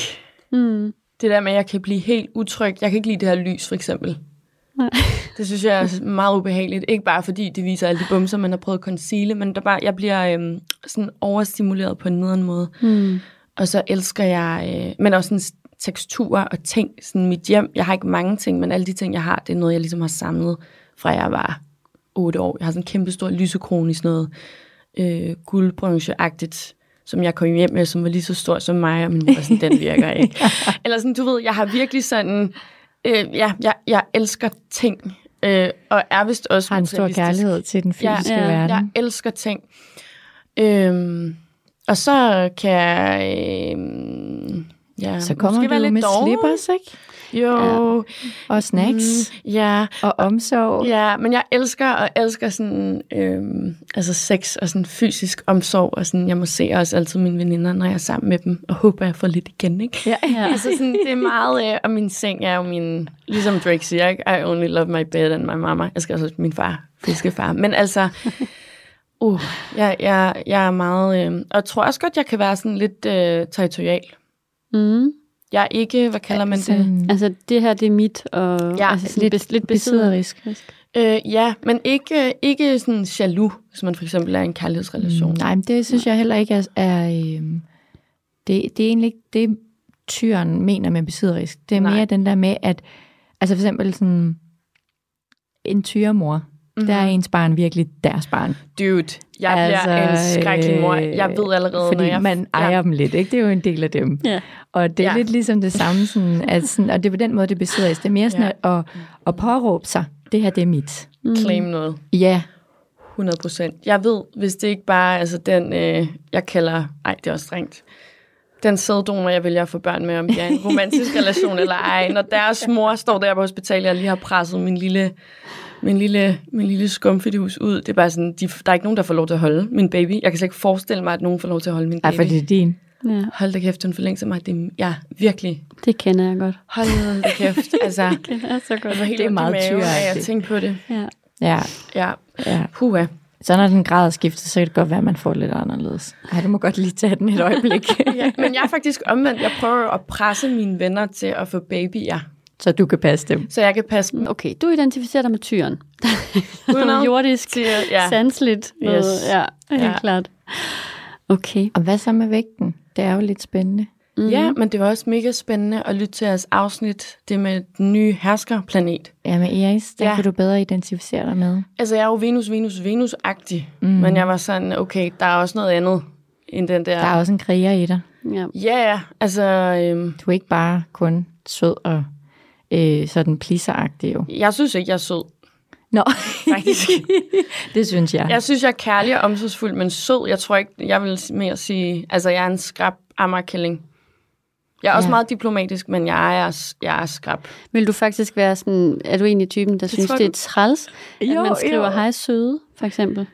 Mm. Det der med, at jeg kan blive helt utryg. Jeg kan ikke lide det her lys, for eksempel. Nej. Det synes jeg er meget ubehageligt. Ikke bare fordi det viser alle de bumser, man har prøvet at conceale, men der bare, jeg bliver øhm, sådan overstimuleret på en nederen måde. Mm. Og så elsker jeg, øh, men også sådan teksturer og ting. Sådan mit hjem, jeg har ikke mange ting, men alle de ting, jeg har, det er noget, jeg ligesom har samlet fra jeg var 8 år. Jeg har sådan en kæmpe stor lysekrone i sådan noget øh, guldbrancheagtigt, som jeg kom hjem med, som var lige så stor som mig, og min mor sådan, den virker ikke. Eller sådan, du ved, jeg har virkelig sådan, øh, ja, jeg, jeg elsker ting, øh, og er vist også Har en stor kærlighed til den Ja, fysiske ja, verden. Jeg elsker ting. Øhm, og så kan jeg... Øhm, ja, Så kommer du lidt med doven. slippers, ikke? Jo, Og snacks mm, ja, og omsorg. ja, men jeg elsker og elsker sådan, øhm, altså sex og sådan fysisk omsorg, og sådan, jeg må se også altid mine veninder, når jeg er sammen med dem, og håber, jeg får lidt igen, ikke? Ja. Ja. Altså sådan, det er meget, øh, og min seng er jo min, ligesom Drake siger, ikke? I only love my bed and my mama. Jeg skal også min far, fiskefar. Men altså, uh, jeg, jeg, jeg er meget, øh, og jeg tror også godt, jeg kan være sådan lidt øh, territorial. Mm. Jeg er ikke, hvad kalder man det? Sådan Altså, det her, det er mit, og Ja, altså, sådan lidt, bes, lidt besidderisk. Øh, ja, men ikke, ikke sådan jaloux, hvis man for eksempel er i en kærlighedsrelation. Mm, nej, men det synes jeg heller ikke er... er øhm, det, det er egentlig ikke det, tyren mener med besidderisk. Det er Nej. mere den der med, at... Altså for eksempel sådan... En tyremor, mm-hmm. der er ens barn virkelig deres barn. Dude, jeg altså, bliver en skrækkelig mor. Jeg ved allerede, Fordi når jeg... man ejer ja. dem lidt, ikke? Det er jo en del af dem. Ja. Og det er Ja. lidt ligesom det samme, sådan, at sådan, og det er på den måde, det besidder Det er mere sådan Ja. at, at påråbe sig, det her, det er mit. claim noget. Ja, 100 procent. Jeg ved, hvis det ikke bare er altså den, øh, jeg kalder... Ej, det er også strengt. Den sæddonor, jeg vælger at få børn med, om det er en romantisk relation eller ej. Når deres mor står der på hospitalet, og lige har presset min lille, min lille, min lille skumfidehus ud. Det er bare sådan, de, der er ikke nogen, der får lov til at holde min baby. Jeg kan slet ikke forestille mig, at nogen får lov til at holde min ej, baby. for det er din. Ja, Hold da kæft, hun forlængte mig. Det er, ja, virkelig. det kender jeg godt. Hold da kæft. Altså, Det er så godt. jeg var helt Det er meget at tyreagtigt. tænke på det. Ja. Ja, Ja, ja. puha. Så når den grad skifter, så kan det godt være, at man får lidt anderledes. Ej, du må godt lige tage den et øjeblik. Ja, men jeg er faktisk omvendt. Jeg prøver at presse mine venner til at få babyer, så du kan passe dem. så jeg kan passe dem. Okay, du identificerer dig med tyren. 100. Jordisk, Til, ja. sansligt. noget. Yes. Ja, helt Ja. klart. Okay. Og hvad så med vægten? Det er jo lidt spændende. Mm. ja, men det var også mega spændende at lytte til jeres afsnit, det med den nye herskerplanet. Ja, med Iris, den Ja. ja. kan du bedre identificere dig med. Altså, jeg er jo Venus, Venus, Venus-agtig, mm. men jeg var sådan, okay, der er også noget andet end den der... Der er også en kriger i dig. Ja. Ja, ja, altså, øhm, Du er ikke bare kun sød og øh, sådan plisseragtig jo. jeg synes ikke, jeg er sød, Nå, faktisk. det synes jeg. Jeg synes, jeg er kærlig og omsorgsfuld, men sød. Jeg tror ikke, jeg vil mere sige... Altså, jeg er en skrab ammerkælling. Jeg er også Ja. meget diplomatisk, men jeg er, jeg er skrab. Vil du faktisk være sådan, er du egentlig typen, der synes, tror det er træls, at Jo, man skriver jo. hej søde, for eksempel?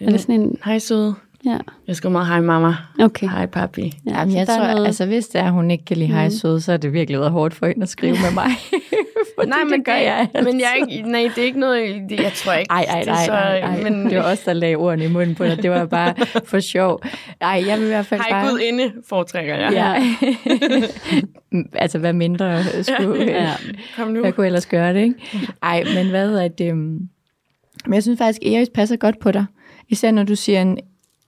Er det sådan en, Hej, søde. Ja, Jeg skriver meget hej, mamma. okay. Hej, papi. Ja, Jamen, så jeg tror, noget- altså hvis det er, at hun ikke kan lide hej søde, så er det virkelig været hårdt for hende at skrive med mig. Fordi Nej, men det gør jeg Men jeg er ikke, nej, det er ikke noget, det, jeg tror ikke. Ej, ej, det er nej, så- nej, nej. Men, Det var også der lagde ordene i munden på dig. Det var bare for sjov. Ej, jeg vil i hvert fald hej, bare... Gud inde, foretrækker jeg. Ja. altså, hvad mindre skulle... Ja. Kom nu. Jeg kunne ellers gøre det, ikke? Ej, men hvad er det? øhm, Men jeg synes faktisk, Eris passer godt på dig. Især når du siger en,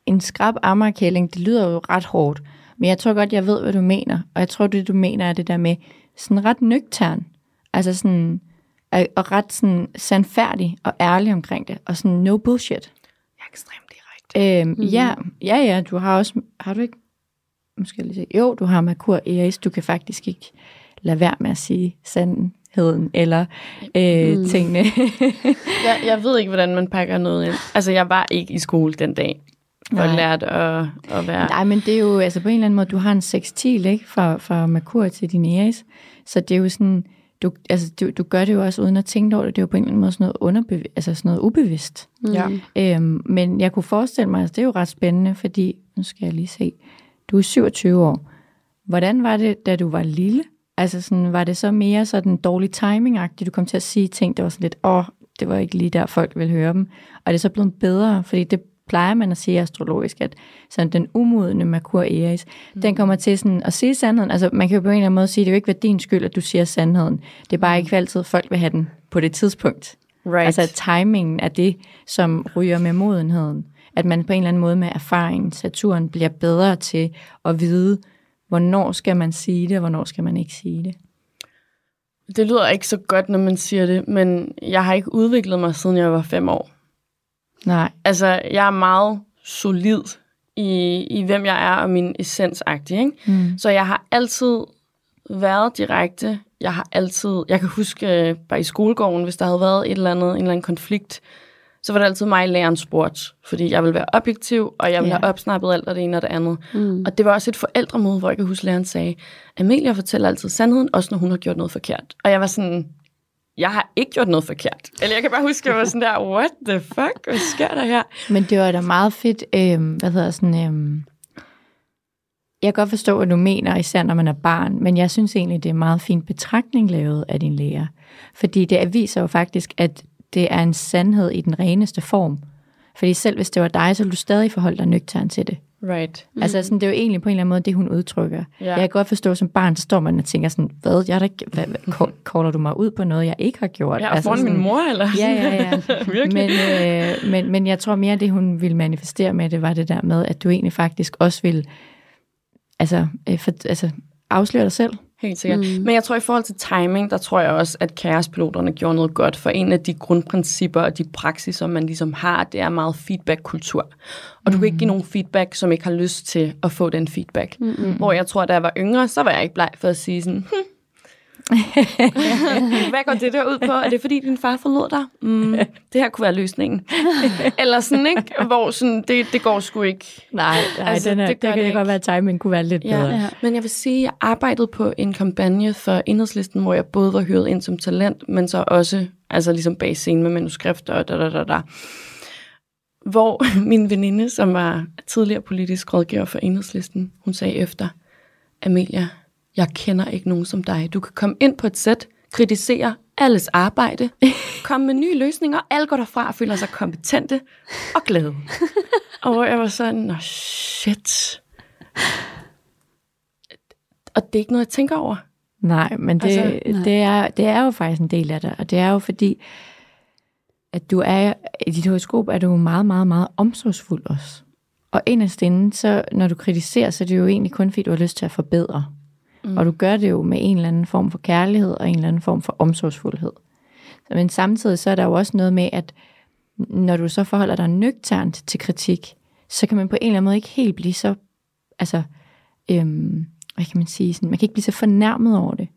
en skrab ammerkælling, det lyder jo ret hårdt. Men jeg tror godt, jeg ved, hvad du mener. Og jeg tror, det du mener er det der med sådan ret nøgtern. Altså sådan, og og ret sådan sandfærdig og ærlig omkring det. Og sådan no bullshit. Jeg er ekstremt direkte. Øhm, mm. Ja, ja, ja, du har også, har du ikke, måske lige se, jo, du har Merkur Eris, du kan faktisk ikke lade være med at sige sandheden, eller øh, mm. tingene. Jeg, jeg ved ikke, hvordan man pakker noget ind. Altså, jeg var ikke i skole den dag, og Nej. lærte at, at være... Nej, men det er jo, altså på en eller anden måde, du har en sextil, ikke, fra, fra Merkur til din Eris, så det er jo sådan, du, altså, du, du gør det jo også uden at tænke over det, det er jo på en eller anden måde sådan noget, underbev- altså sådan noget ubevidst. Ja. Øhm, men jeg kunne forestille mig, altså det er jo ret spændende, fordi, nu skal jeg lige se, du er 27 år. Hvordan var det, da du var lille? Altså sådan, var det så mere sådan dårlig timing du kom til at sige ting, der var sådan lidt, åh, oh, det var ikke lige der, folk ville høre dem. Og er det så blevet bedre? Fordi det plejer man at sige astrologisk, at sådan den umodne Merkur Eris, mm. den kommer til sådan at sige sandheden. Altså man kan jo på en eller anden måde sige, det er jo ikke ved din skyld, at du siger sandheden. Det er bare ikke altid, folk vil have den på det tidspunkt. Right. Altså timingen er det, som ryger med modenheden. At man på en eller anden måde med erfaring, Saturn, bliver bedre til at vide, hvornår skal man sige det, og hvornår skal man ikke sige det. Det lyder ikke så godt, når man siger det, men jeg har ikke udviklet mig, siden jeg var fem år. Nej. Altså, jeg er meget solid i, i hvem jeg er og min essensagtig, ikke? Mm. Så jeg har altid været direkte. Jeg har altid, jeg kan huske øh, bare i skolegården, hvis der havde været et eller andet, en eller anden konflikt, så var det altid mig, læreren spurgte, fordi jeg ville være objektiv, og jeg ville Ja. have opsnappet alt og det ene og det andet. Mm. Og det var også et forældremøde, hvor jeg kan huske, læreren sagde, Amelia fortæller altid sandheden, også når hun har gjort noget forkert. Og jeg var sådan, jeg har ikke gjort noget forkert. Eller jeg kan bare huske, at jeg var sådan der, what the fuck, hvad sker der her? Men det var da meget fedt, øhm, hvad hedder sådan, øhm, jeg kan godt forstå, hvad du mener, især når man er barn, men jeg synes egentlig, det er meget fin betragtning lavet af din lærer. Fordi det viser jo faktisk, at det er en sandhed i den reneste form. Fordi selv hvis det var dig, så ville du stadig forholde dig nøgtern til det. Right. Mm. Altså sådan, det er jo egentlig på en eller anden måde det, hun udtrykker. Ja. Jeg kan godt forstå, at som barn, står man og tænker sådan, hvad, jeg er ikke, hvad, hvad, du mig ud på noget, jeg ikke har gjort? Ja, altså sådan, min mor, eller? Ja, ja, ja. Men, øh, men, men jeg tror mere, det hun ville manifestere med det, var det der med, at du egentlig faktisk også vil altså, øh, for, altså afsløre dig selv. Helt sikkert. Mm. Men jeg tror, i forhold til timing, der tror jeg også, at kaospiloterne gjorde noget godt. For en af de grundprincipper og de praksiser, man ligesom har, det er meget feedback-kultur. Og du kan ikke give nogen feedback, som ikke har lyst til at få den feedback. Mm-hmm. Hvor jeg tror, da jeg var yngre, så var jeg ikke bleg for at sige sådan, hm, hvad går det der ud på? Er det fordi, din far forlod dig? Mm, det her kunne være løsningen. Eller sådan, ikke? Hvor sådan, det, det går sgu ikke. Nej, nej Altså, den er, det det, kan det det godt være, at timing kunne være lidt bedre. Ja. Men jeg vil sige, at jeg arbejdede på en kampagne for Enhedslisten, hvor jeg både var hyret ind som talent, men så også altså ligesom bag scenen med manuskripter og da, da, da, da. Hvor min veninde, som var tidligere politisk rådgiver for Enhedslisten, hun sagde efter, Amelia, jeg kender ikke nogen som dig. Du kan komme ind på et sæt, kritisere alles arbejde, komme med nye løsninger, alle går derfra og føler sig kompetente og glade. og hvor jeg var sådan, nå shit. Og det er ikke noget, jeg tænker over. Nej, men det, Altså, nej. det, er, det er jo faktisk en del af det, og det er jo fordi, at du er, i dit horoskop er du meget, meget, meget omsorgsfuld også. Og inderst inde, så når du kritiserer, så er det jo egentlig kun fordi, du har lyst til at forbedre. Mm. Og du gør det jo med en eller anden form for kærlighed og en eller anden form for omsorgsfuldhed. Men samtidig så er der jo også noget med, at når du så forholder dig nøgternt til kritik, så kan man på en eller anden måde ikke helt blive så, altså, øhm, hvad kan man sige, sådan, man kan ikke blive så fornærmet over det.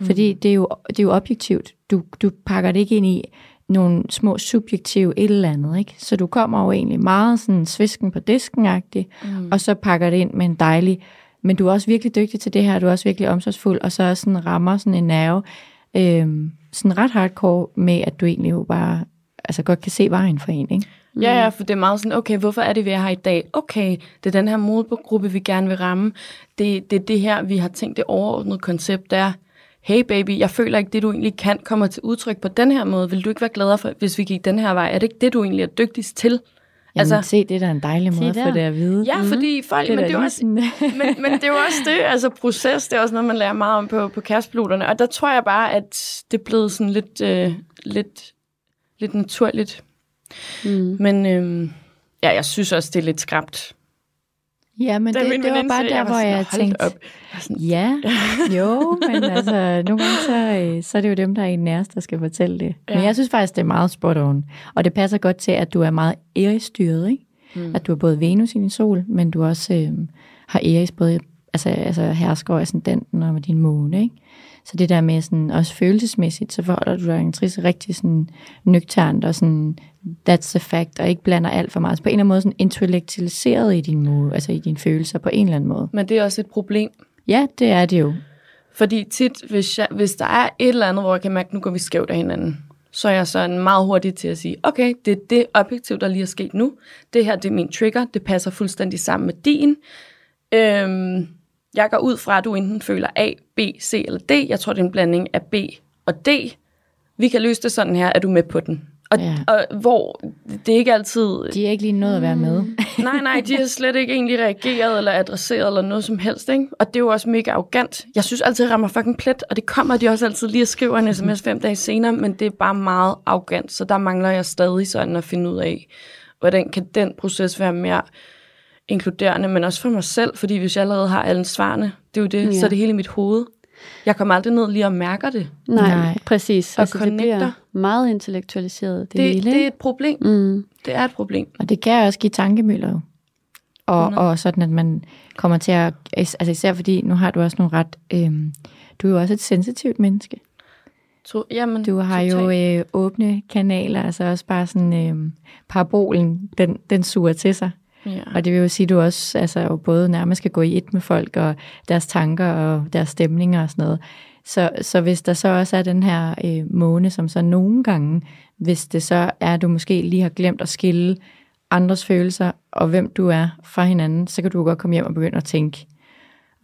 Fordi det er jo, det er jo objektivt. Du, du pakker det ikke ind i nogle små subjektive et eller andet, ikke? Så du kommer jo egentlig meget sådan svisken på disken mm. og så pakker det ind med en dejlig, men du er også virkelig dygtig til det her, du er også virkelig omsorgsfuld, og så sådan rammer sådan en nerve, øhm, sådan ret hardcore med, at du egentlig jo bare, altså godt kan se vejen for en, ikke? Ja, ja, for det er meget sådan, okay, hvorfor er det, vi er her i dag? Okay, det er den her modgruppe, vi gerne vil ramme. Det, det er det her, vi har tænkt det overordnede koncept, er, hey baby, jeg føler ikke, det du egentlig kan kommer til udtryk på den her måde. Vil du ikke være gladere, for, hvis vi gik den her vej? Er det ikke det, du egentlig er dygtigst til? Jamen, altså, se, det er da en dejlig måde at der. få det at vide. Ja, fordi folk, Det men, det er også, men, men det er jo også det, altså proces, det er også noget, man lærer meget om på, på kærestepiloterne, og der tror jeg bare, at det er blevet sådan lidt, øh, lidt, lidt naturligt. Mm. Men øh, ja, jeg synes også, det er lidt skræmt. Ja, men det, det var bare der, jeg var hvor sådan, jeg "Hold tænkte, op." Jeg var sådan, ja, jo, men altså, nogle gange så, øh, så er det jo dem, der er en nærmest, der skal fortælle det. Ja. Men jeg synes faktisk, det er meget spot on. Og det passer godt til, at du er meget Eris-styret, ikke? Mm. At du har både Venus i din sol, men du også øh, har Eris både, altså, altså hersker og ascendanten og med din måne, ikke? Så det der med sådan, også følelsesmæssigt, så forholder du dig en trisse rigtig sådan nøgternt og sådan, that's a fact, og ikke blander alt for meget. Så på en eller anden måde sådan intellektualiseret i din måde, altså i dine følelser på en eller anden måde. Men det er også et problem, Ja, det er det jo. Fordi tit, hvis, jeg, hvis der er et eller andet, hvor jeg kan mærke, at nu går vi skævt af hinanden, så er jeg sådan meget hurtig til at sige, okay, det er det objektiv, der lige er sket nu. Det her, det er min trigger. Det passer fuldstændig sammen med din. Øhm, jeg går ud fra, at du enten føler A, B, C eller D. Jeg tror, det er en blanding af B og D. Vi kan løse det sådan her. Er du med på den? Og, Ja. og hvor det er ikke altid... De er ikke lige nået at være med. Nej, nej, de har slet ikke egentlig reageret eller adresseret eller noget som helst, ikke? Og det er jo også mega arrogant. Jeg synes altid, jeg rammer fucking plet, og det kommer de også altid lige at skrive en sms fem dage senere, men det er bare meget arrogant, så der mangler jeg stadig sådan at finde ud af, hvordan kan den proces være mere inkluderende, men også for mig selv, fordi hvis jeg allerede har alle svarene, det er jo det, Ja. så er det hele i mit hoved. Jeg kommer aldrig ned lige og mærker det. Nej, Nej. Præcis. Og Altså, det bliver connecter. meget intellektualiseret, det, Det, hele. det er et problem. Mm. Det er et problem. Og det kan også give tankemøller jo. Og, 100. og sådan, at man kommer til at... Altså især fordi, nu har du også nogle ret... Øhm, du er jo også et sensitivt menneske. To, jamen, Du har jo totalt. øh, åbne kanaler, altså også bare sådan øh, parabolen, den, den suger til sig. Ja. Og det vil jo sige, at du også altså, jo både nærmest skal gå i et med folk og deres tanker og deres stemninger og sådan noget. Så, så hvis der så også er den her øh, måne, som så nogle gange, hvis det så er, at du måske lige har glemt at skille andres følelser og hvem du er fra hinanden, så kan du godt komme hjem og begynde at tænke,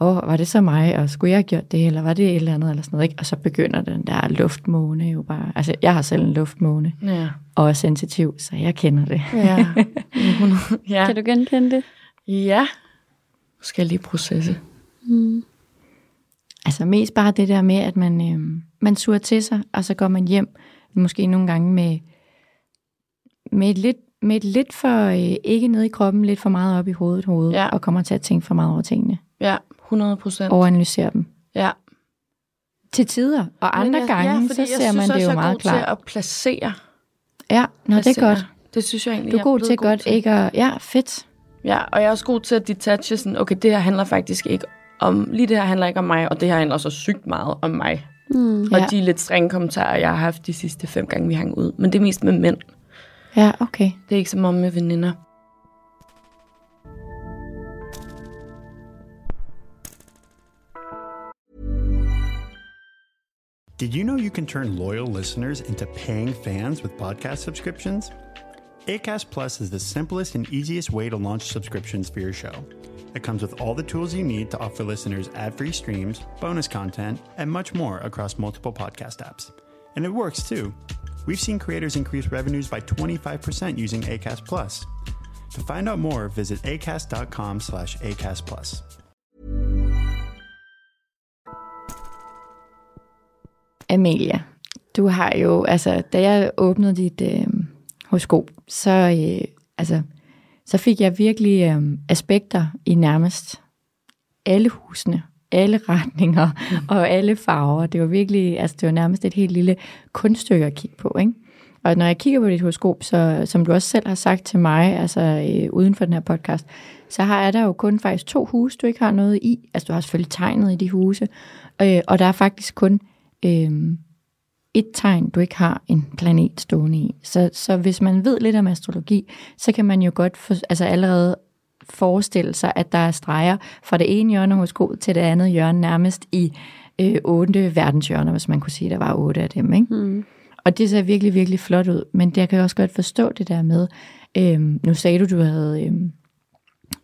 åh, oh, var det så mig, og skulle jeg have gjort det, eller var det et eller andet, eller sådan noget, ikke? Og så begynder den der luftmåne jo bare, altså jeg har selv en luftmåne, Ja. og er sensitiv, så jeg kender det. Ja. ja. Kan du genkende det? Ja. Nu skal jeg lige processe. Mm. Altså mest bare det der med, at man, øh, man suger til sig, og så går man hjem, måske nogle gange med, med, et, lidt, med et lidt for, øh, ikke nede i kroppen, lidt for meget op i hovedet, hovedet Ja. og kommer til at tænke for meget over tingene, Ja, 100 procent. og analysere dem. Ja. Til tider, og andre jeg, gange, ja, så jeg ser synes man det jo jeg er meget god til klart. at placere. Ja, nå, det er placere. godt. Det synes jeg egentlig, Du er jeg god til godt ikke at... Ja, fedt. Ja, og jeg er også god til at detache sådan, okay, det her handler faktisk ikke om, lige det her handler ikke om mig, og det her handler så sygt meget om mig. Mm. Og Ja. de lidt strenge kommentarer, jeg har haft de sidste fem gange, vi hang ud. Men det er mest med mænd. Ja, okay. Det er ikke som om med veninder. Did you know you can turn loyal listeners into paying fans with podcast subscriptions? ACAST Plus is the simplest and easiest way to launch subscriptions for your show. It comes with all the tools you need to offer listeners ad free streams, bonus content, and much more across multiple podcast apps. And it works too. We've seen creators increase revenues by 25% using ACAST Plus. To find out more, visit acast.com slash ACAST Plus. Amelia, du har jo, altså, da jeg åbnede dit øh, horoskop, så, øh, altså, så fik jeg virkelig øh, aspekter i nærmest alle husene, alle retninger og alle farver. Det var virkelig, altså det var nærmest et helt lille kunststykke at kigge på, ikke? Og når jeg kigger på dit horoskop, så som du også selv har sagt til mig, altså øh, uden for den her podcast, så har jeg der jo kun faktisk to huse, du ikke har noget i. Altså du har selvfølgelig tegnet i de huse, øh, og der er faktisk kun øh, et tegn, du ikke har en planet stående i. Så, så hvis man ved lidt om astrologi, så kan man jo godt for, altså allerede forestille sig, at der er streger fra det ene hjørne hos god til det andet hjørne, nærmest i øh, otte verdenshjørner, hvis man kunne sige, at der var otte af dem. Ikke? Mm. Og det ser virkelig, virkelig flot ud. Men det, jeg kan også godt forstå det der med, øhm, nu sagde du, du havde øhm, øh,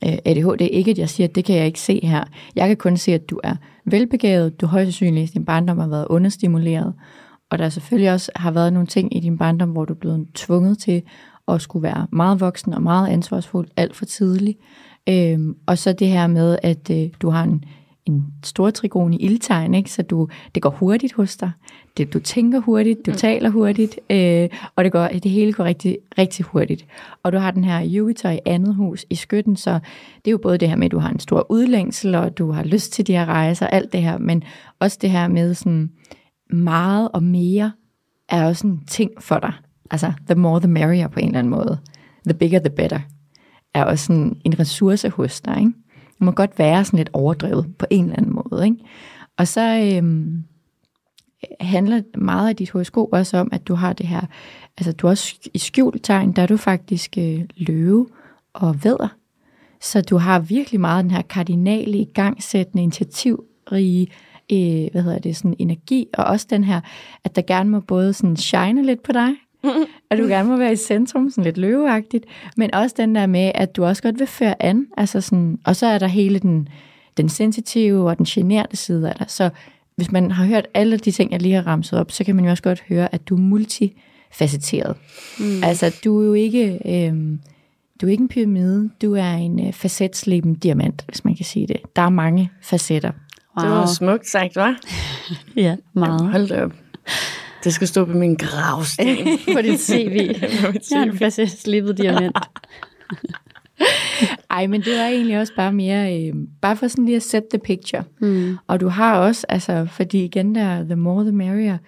Øh, ADHD. Ikke, at jeg siger, at det kan jeg ikke se her. Jeg kan kun se, at du er velbegavet. Du højst sandsynligt i din barndom har været understimuleret. Og der selvfølgelig også har været nogle ting i din barndom, hvor du er blevet tvunget til at skulle være meget voksen og meget ansvarsfuld alt for tidligt. Øhm, og så det her med, at øh, du har en, en stor trigon i ildtegn, ikke? så du, det går hurtigt hos dig. Det, du tænker hurtigt, du mm. taler hurtigt, øh, og det, går, det hele går rigtig, rigtig hurtigt. Og du har den her Jupiter i andet hus i skytten, så det er jo både det her med, at du har en stor udlængsel, og du har lyst til de her rejser, alt det her, men også det her med sådan meget og mere er også en ting for dig. Altså, the more the merrier på en eller anden måde. The bigger the better er også sådan en ressource hos dig. Ikke? Må godt være sådan lidt overdrevet på en eller anden måde. Ikke? Og så øhm, handler meget af dit horoskop også om, at du har det her, altså du er også i skjult tegn, der er du faktisk øh, løve og væder. Så du har virkelig meget den her kardinale, igangsættende, initiativrige, øh, hvad hedder det, sådan energi, og også den her, at der gerne må både sådan shine lidt på dig, at du gerne må være i centrum, sådan lidt løveagtigt, men også den der med, at du også godt vil føre an, altså sådan, og så er der hele den, den sensitive og den generede side af dig. Så hvis man har hørt alle de ting, jeg lige har ramset op, så kan man jo også godt høre, at du er multifacetteret. Mm. Altså, du er jo ikke, øh, du er ikke en pyramide, du er en øh, facetsleben diamant, hvis man kan sige det. Der er mange facetter. Wow. Det var smukt sagt, hva'? Ja, meget. Hold da op. Det skal stå på min gravsten. på dit CV. På mit Jeg har en CV. fast slippet diamant. Ej, men det var egentlig også bare mere, øh, bare for sådan lige at sætte the picture. Mm. Og du har også, altså, fordi igen der, the more the merrier,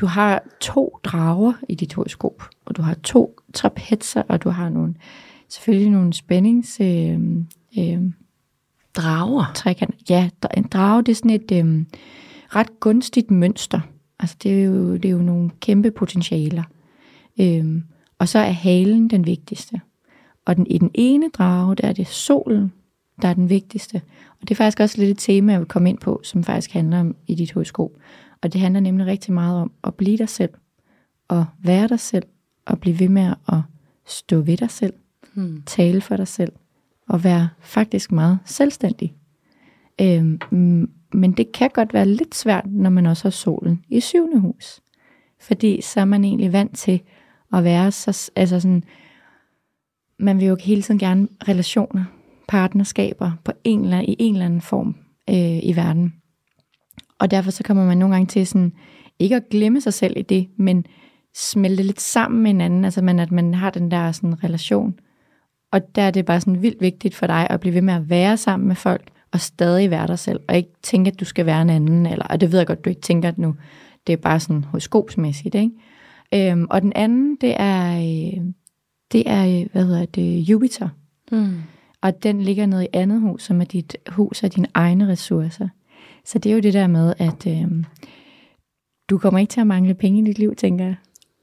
du har to drager i dit horoskop, og du har to trapetser, og du har nogle, selvfølgelig nogle spændings... Øh, øh, Drager. trekant. Ja, en drage, det er sådan et øh, ret gunstigt mønster. Altså det er jo, det er jo nogle kæmpe potentialer. Øhm, og så er halen den vigtigste. Og den, i den ene drage, der er det solen, der er den vigtigste. Og det er faktisk også lidt et tema, jeg vil komme ind på, som faktisk handler om i dit horoskop. Og det handler nemlig rigtig meget om at blive dig selv, og være dig selv, og blive ved med at stå ved dig selv, Hmm. tale for dig selv, og være faktisk meget selvstændig. Øhm, men det kan godt være lidt svært, når man også har solen i syvende hus. Fordi så er man egentlig vant til at være så, altså sådan, man vil jo hele tiden gerne relationer, partnerskaber på en eller, i en eller anden form øh, i verden. Og derfor så kommer man nogle gange til sådan, ikke at glemme sig selv i det, men smelte lidt sammen med hinanden, altså man, at man har den der sådan relation. Og der er det bare sådan vildt vigtigt for dig at blive ved med at være sammen med folk, og stadig være dig selv, og ikke tænke, at du skal være en anden, eller, og det ved jeg godt, du ikke tænker at nu, det er bare sådan horoskopsmæssigt, ikke? Øhm, og den anden, det er, øh, det er, øh, hvad hedder det, Jupiter. Hmm. Og den ligger nede i andet hus, som er dit hus af dine egne ressourcer. Så det er jo det der med, at øh, du kommer ikke til at mangle penge i dit liv, tænker jeg.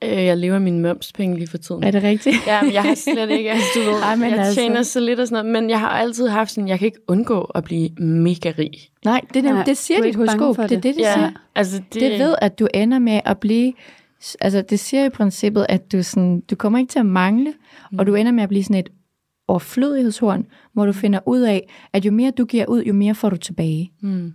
Øh, Jeg lever af mine momspenge lige for tiden. Er det rigtigt? Ja, men jeg har slet ikke, altså du ved, Ej, men jeg altså. tjener så lidt og sådan noget, men jeg har altid haft sådan, jeg kan ikke undgå at blive mega rig. Nej, det, Nej, det siger er dit horoskop. for Det er det. det, det siger. altså det, Det ved, at du ender med at blive... Altså, det siger i princippet, at du, sådan, du kommer ikke til at mangle, mm. og du ender med at blive sådan et overflødighedshorn, hvor du finder ud af, at jo mere du giver ud, jo mere får du tilbage. Hmm.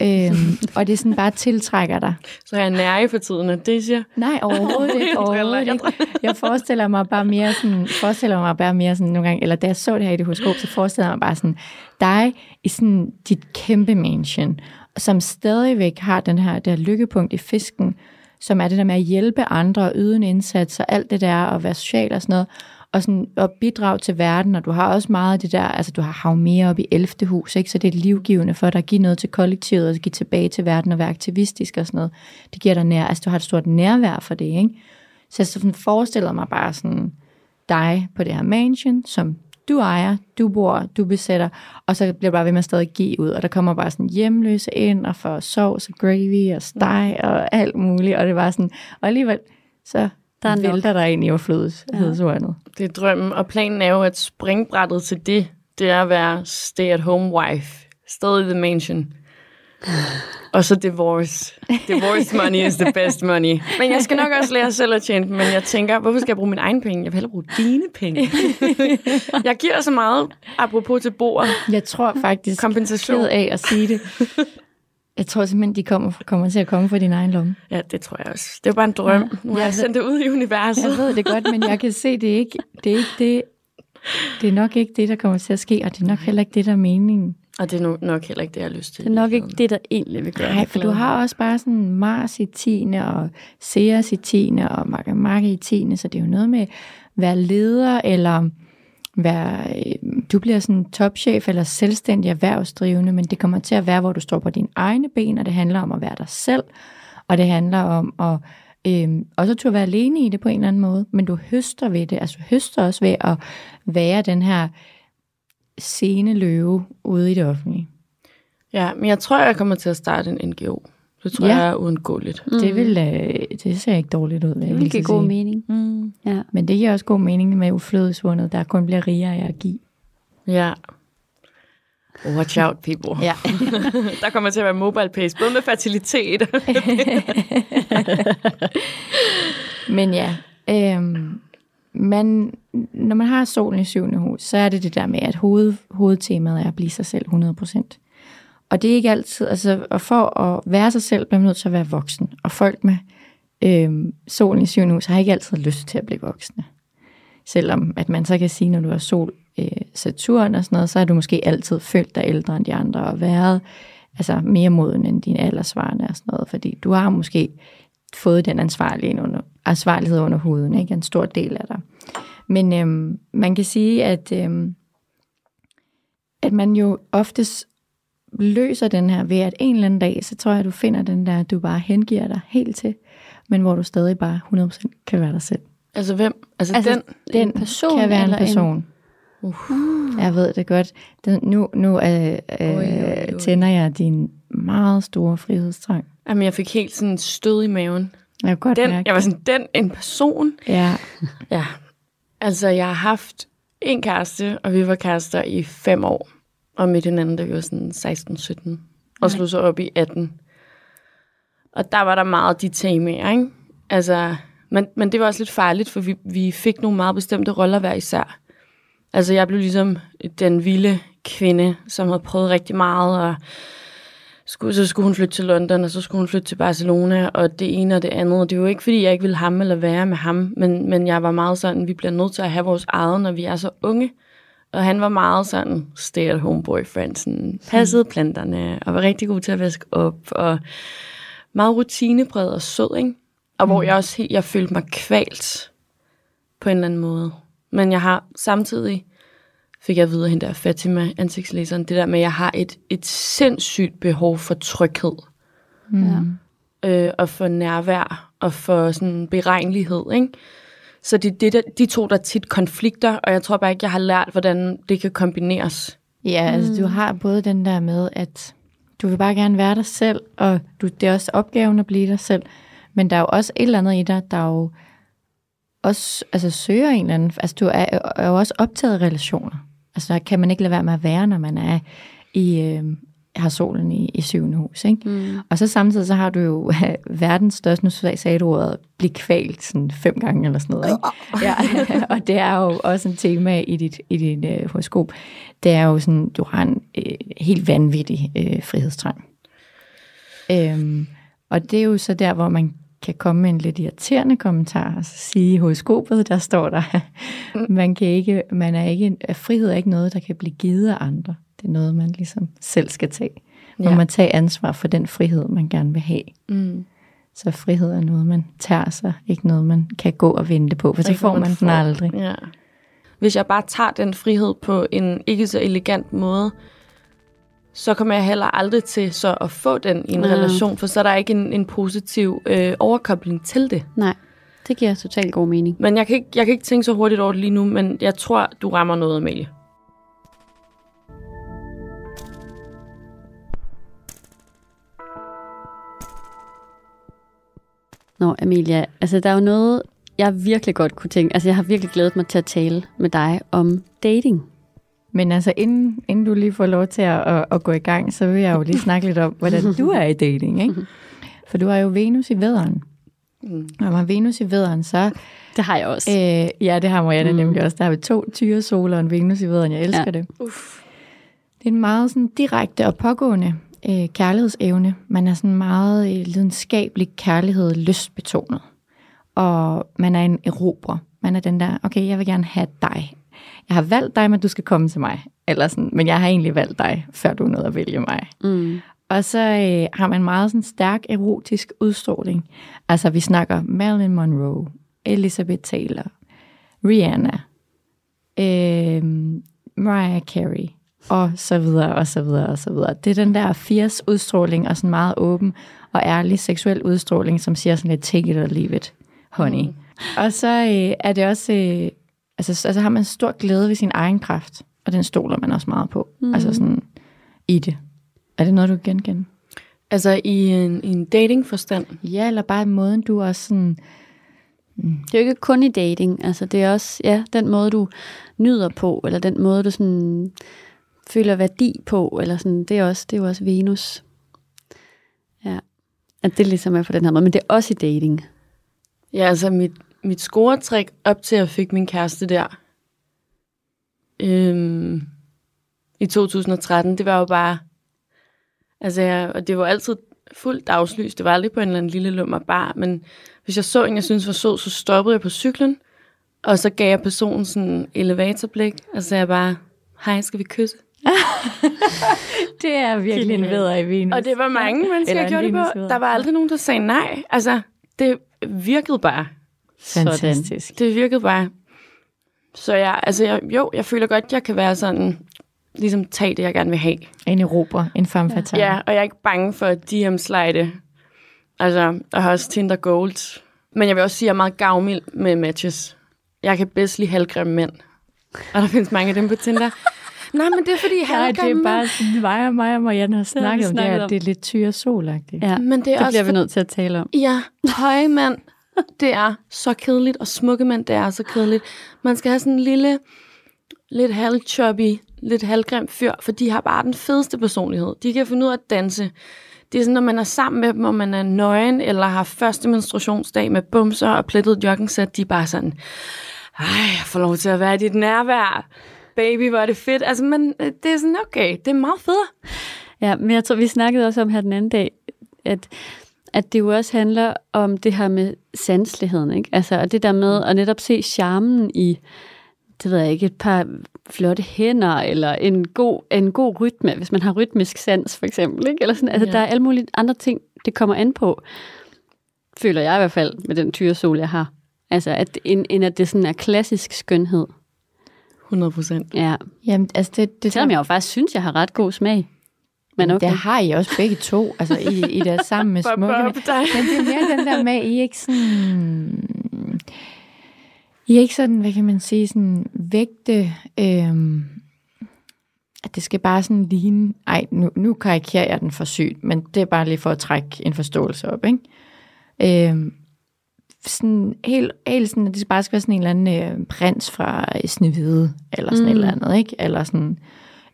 Øhm, og det sådan bare tiltrækker dig. Så er jeg nære for tiden, og det siger Nej, overhovedet ikke. Overhovedet ikke. Jeg forestiller mig bare mere sådan, forestiller mig bare mere sådan nogle gange, eller da jeg så det her i det horoskop, så forestiller jeg mig bare sådan, dig i sådan dit kæmpe mansion, som stadigvæk har den her der lykkepunkt i fisken, som er det der med at hjælpe andre og yde en indsats og alt det der, og være social og sådan noget, og, sådan, og bidrage til verden, og du har også meget af det der, altså du har hav mere op i 11. hus, ikke? så det er livgivende for dig at give noget til kollektivet, og give tilbage til verden og være aktivistisk og sådan noget. Det giver dig nær, altså du har et stort nærvær for det, ikke? Så jeg sådan forestiller mig bare sådan dig på det her mansion, som du ejer, du bor, du besætter, og så bliver bare ved med at stadig give ud, og der kommer bare sådan hjemløse ind, og får sovs og gravy og steg og alt muligt, og det var sådan, og alligevel, så der er vælter der ind i overflødighedshornet. Det er drømmen, og planen er jo, at springbrættet til det, det er at være stay-at-home wife. Stadig the mansion. Og så divorce. Divorce money is the best money. Men jeg skal nok også lære selv at tjene men jeg tænker, hvorfor skal jeg bruge mine egne penge? Jeg vil hellere bruge dine penge. jeg giver så meget, apropos til bordet. Jeg tror faktisk, Kompensation. af at sige det, jeg tror simpelthen, de kommer, kommer til at komme fra din egen lomme. Ja, det tror jeg også. Det er bare en drøm. Ja, Nu har jeg jeg sendt det ud i universet. Jeg ved det godt, men jeg kan se, det ikke det, er ikke det, det er nok ikke det, der kommer til at ske, og det er nok heller ikke det, der er meningen. Og det er nok heller ikke det, jeg har lyst til. Det er nok ikke det, der egentlig vil gøre Nej, for du har også bare sådan Mars i 10. og Ceres i 10. og Makke i 10. Så det er jo noget med at være leder, eller være, øh, du bliver sådan topchef eller selvstændig erhvervsdrivende, men det kommer til at være, hvor du står på dine egne ben, og det handler om at være dig selv, og det handler om at Øhm, også at turde være alene i det på en eller anden måde, men du høster ved det, altså høster også ved at være den her sene løve ude i det offentlige. Ja, men jeg tror, jeg kommer til at starte en NGO. Det tror Ja. jeg er uundgåeligt. Mm. Det, vil, øh, det ser ikke dårligt ud, Det vil give god sige. mening. Mm. Ja. Men det giver også god mening med uflødesvundet, der kun bliver rigere af at give. Ja. Watch out, people. Ja. Der kommer til at være mobile pays, både med fertilitet. Men ja, øhm, man, når man har solen i syvende hus, så er det det der med, at hoved, hovedtemaet er at blive sig selv 100%. Og det er ikke altid, altså og for at være sig selv, bliver man nødt til at være voksen. Og folk med øh, solen i syvende hus har ikke altid lyst til at blive voksne. Selvom at man så kan sige, når du har sol, øh, Saturn og sådan noget, så har du måske altid følt dig ældre end de andre og været altså, mere moden end dine aldersvarende og sådan noget, fordi du har måske fået den ansvarlige under, ansvarlighed under huden, ikke? en stor del af dig. Men øhm, man kan sige, at, øhm, at man jo oftest løser den her ved, at en eller anden dag, så tror jeg, at du finder den der, du bare hengiver dig helt til, men hvor du stadig bare 100% kan være dig selv. altså hvem? Altså, Altså, den? Den En person kan være en eller en- person. Uh. Jeg ved det godt. Den, nu nu øh, øh, Oj, oj, oj. tænder jeg din meget store frihedstrang. Jamen, jeg fik helt sådan stød i maven. Jeg kan godt Den, mærke jeg var sådan, den, en person. Ja. Ja. Altså, jeg har haft en kæreste, og vi var kærester i fem år. Og med hinanden, da vi var sådan 16-17. Og slog så op i 18. Og der var der meget de temaer, ikke? Altså, men, men det var også lidt farligt, for vi, vi fik nogle meget bestemte roller hver især. Altså, jeg blev ligesom den vilde kvinde, som havde prøvet rigtig meget, og skulle, så skulle hun flytte til London, og så skulle hun flytte til Barcelona, og det ene og det andet. Og det var ikke, fordi jeg ikke ville ham eller være med ham, men, men jeg var meget sådan, vi bliver nødt til at have vores eget, når vi er så unge. Og han var meget sådan stay-at-home boyfriend, sådan passede planterne, og var rigtig god til at vaske op, og meget rutinepræget og sød, ikke? Og hvor jeg også helt, jeg følte mig kvalt på en eller anden måde. Men jeg har samtidig, fik jeg videre hende der Fatima, ansigtslæseren, det der med, at jeg har et, et sindssygt behov for tryghed. Mm. øh, og for nærvær og for sådan beregnelighed, ikke? Så det er det, der, de to, der tit konflikter, og jeg tror bare ikke, jeg har lært, hvordan det kan kombineres. Ja, altså du har både den der med, at du vil bare gerne være dig selv, og du, det er også opgaven at blive dig selv, men der er jo også et eller andet i dig, der jo også altså, søger en eller anden, altså du er, er jo også optaget af relationer. Altså kan man ikke lade være med at være, når man er i, øh, har solen i, i syvende hus, ikke? Mm. Og så samtidig så har du jo verdens største, nu sagde du ordet, blive kvalt sådan fem gange eller sådan noget. Ikke? Ja, og det er jo også en tema i dit, i dit øh, horoskop. Det er jo sådan, du har en øh, helt vanvittig øh, frihedstrang. Øhm, og det er jo så der, hvor man kan komme med en lidt irriterende kommentar og så sige i horoskopet, der står der, man kan ikke, man er ikke, frihed er ikke noget, der kan blive givet af andre. Det er noget, man ligesom selv skal tage. Man Ja. må tage ansvar for den frihed, man gerne vil have. Mm. Så frihed er noget, man tager sig, ikke noget, man kan gå og vente på, for så får man man den får. aldrig. Ja. Hvis jeg bare tager den frihed på en ikke så elegant måde, så kommer jeg heller aldrig til så at få den i en Ja. relation, for så er der ikke en, en positiv øh, overkobling til det. Nej, det giver totalt god mening. Men jeg kan, ikke, jeg kan ikke tænke så hurtigt over det lige nu, men jeg tror, du rammer noget, Amalie. Nå, Amelia, altså der er jo noget, jeg virkelig godt kunne tænke, altså jeg har virkelig glædet mig til at tale med dig om dating. Men altså, inden, inden du lige får lov til at, at, at gå i gang, så vil jeg jo lige snakke lidt om, hvordan du er i dating, ikke? For du har jo Venus i vædderen. Mm. Når man har Venus i vædderen, så... Det har jeg også. Øh, ja, det har Marianne mm. nemlig også. Der har vi to tyresoler og en Venus i vædderen. Jeg elsker Ja. det. Det er en meget sådan direkte og pågående øh, kærlighedsevne. Man er sådan meget øh, lidenskabelig kærlighed, lystbetonet. Og man er en erobrer. Man er den der, okay, jeg vil gerne have dig. Jeg har valgt dig, men du skal komme til mig. Eller sådan, men jeg har egentlig valgt dig, før du nåede at vælge mig. Mm. Og så øh, har man meget sådan stærk erotisk udstråling. Altså vi snakker Marilyn Monroe, Elizabeth Taylor, Rihanna, øh, Mariah Carey, og så videre, og så videre, og så videre. Det er den der fierce udstråling, og sådan meget åben og ærlig seksuel udstråling, som siger sådan lidt, take it or leave it, honey. Mm. Og så øh, er det også, øh, altså, så- altså har man stor glæde ved sin egen kraft, og den stoler man også meget på. Mm. Altså sådan i det. Er det noget, du kan genkende? Altså i en, i en datingforstand. Ja, eller bare måden, du også sådan... Det er jo ikke kun i dating, altså det er også ja, den måde, du nyder på, eller den måde, du sådan føler værdi på, eller sådan, det er, også, det er jo også Venus. Ja, at det ligesom er på den her måde, men det er også i dating. Ja, altså mit, mit scoretræk op til, at jeg fik min kæreste der øhm, i 2013, det var jo bare, altså jeg, og det var altid fuldt dagslys, det var aldrig på en eller anden lille lummer bar, men hvis jeg så en, jeg synes var sød, så stoppede jeg på cyklen, og så gav jeg personen sådan en elevatorblik, og så sagde jeg bare, hej, skal vi kysse? Det er virkelig en vædder i Venus. Og det var mange mennesker, en gjorde det på. Der var aldrig nogen, der sagde nej. Altså, det virkede bare. Fantastisk. Det virkede bare. Så jeg, altså jeg, jo, jeg føler godt, jeg kan være sådan, ligesom tage det, jeg gerne vil have. En erober, en femme fatale. Ja, og jeg er ikke bange for at DM-slide. Altså, jeg har også Tinder Gold. Men jeg vil også sige, at jeg er meget gavmild med matches. Jeg kan bedst lide halvgrimme mænd. Og der findes mange af dem på Tinder. Nej, men det er fordi Nej, det er bare sådan, mig og mig og Marianne har snakket om det, her, det er lidt tyre solagtigt. Ja, Men det er det også bliver vi nødt til at tale om. Ja, høje mand, det er så kedeligt, og smukke mænd, det er så kedeligt. Man skal have sådan en lille, lidt halvchubby, lidt halvgrim fyr, for de har bare den fedeste personlighed. De kan finde ud af at danse. Det er sådan, når man er sammen med dem, og man er nøgen, eller har første menstruationsdag med bumser og plettet joggingsæt, de er bare sådan, ej, jeg får lov til at være i dit nærvær. Baby, hvor er det fedt. Altså, men øh, det er sådan, okay, det er meget federe. Ja, men jeg tror, vi snakkede også om her den anden dag, at, at det jo også handler om det her med sansligheden, ikke? Altså, og det der med at netop se charmen i, det ved jeg ikke, et par flotte hænder, eller en god, en god rytme, hvis man har rytmisk sans, for eksempel, ikke? Eller sådan, altså, Ja. der er alle mulige andre ting, det kommer an på, føler jeg i hvert fald, med den tyresol, jeg har. Altså, at, end, end at det sådan er klassisk skønhed. 100 procent. Ja. Jamen, altså det, det Selvom jeg jo faktisk synes, jeg har ret god smag. Men okay. Det har I også begge to, altså I, I der sammen med smukke. Men det er mere den der med, at I er ikke sådan... I er ikke sådan, hvad kan man sige, sådan vægte... Øhm, at det skal bare sådan ligne... Ej, nu, nu karikerer jeg den for sygt, men det er bare lige for at trække en forståelse op, ikke? Øhm, sådan helt, helt sådan, at det bare skal være sådan en eller anden øh, prins fra øh, Snevide, eller sådan mm. et eller andet, ikke? Eller sådan,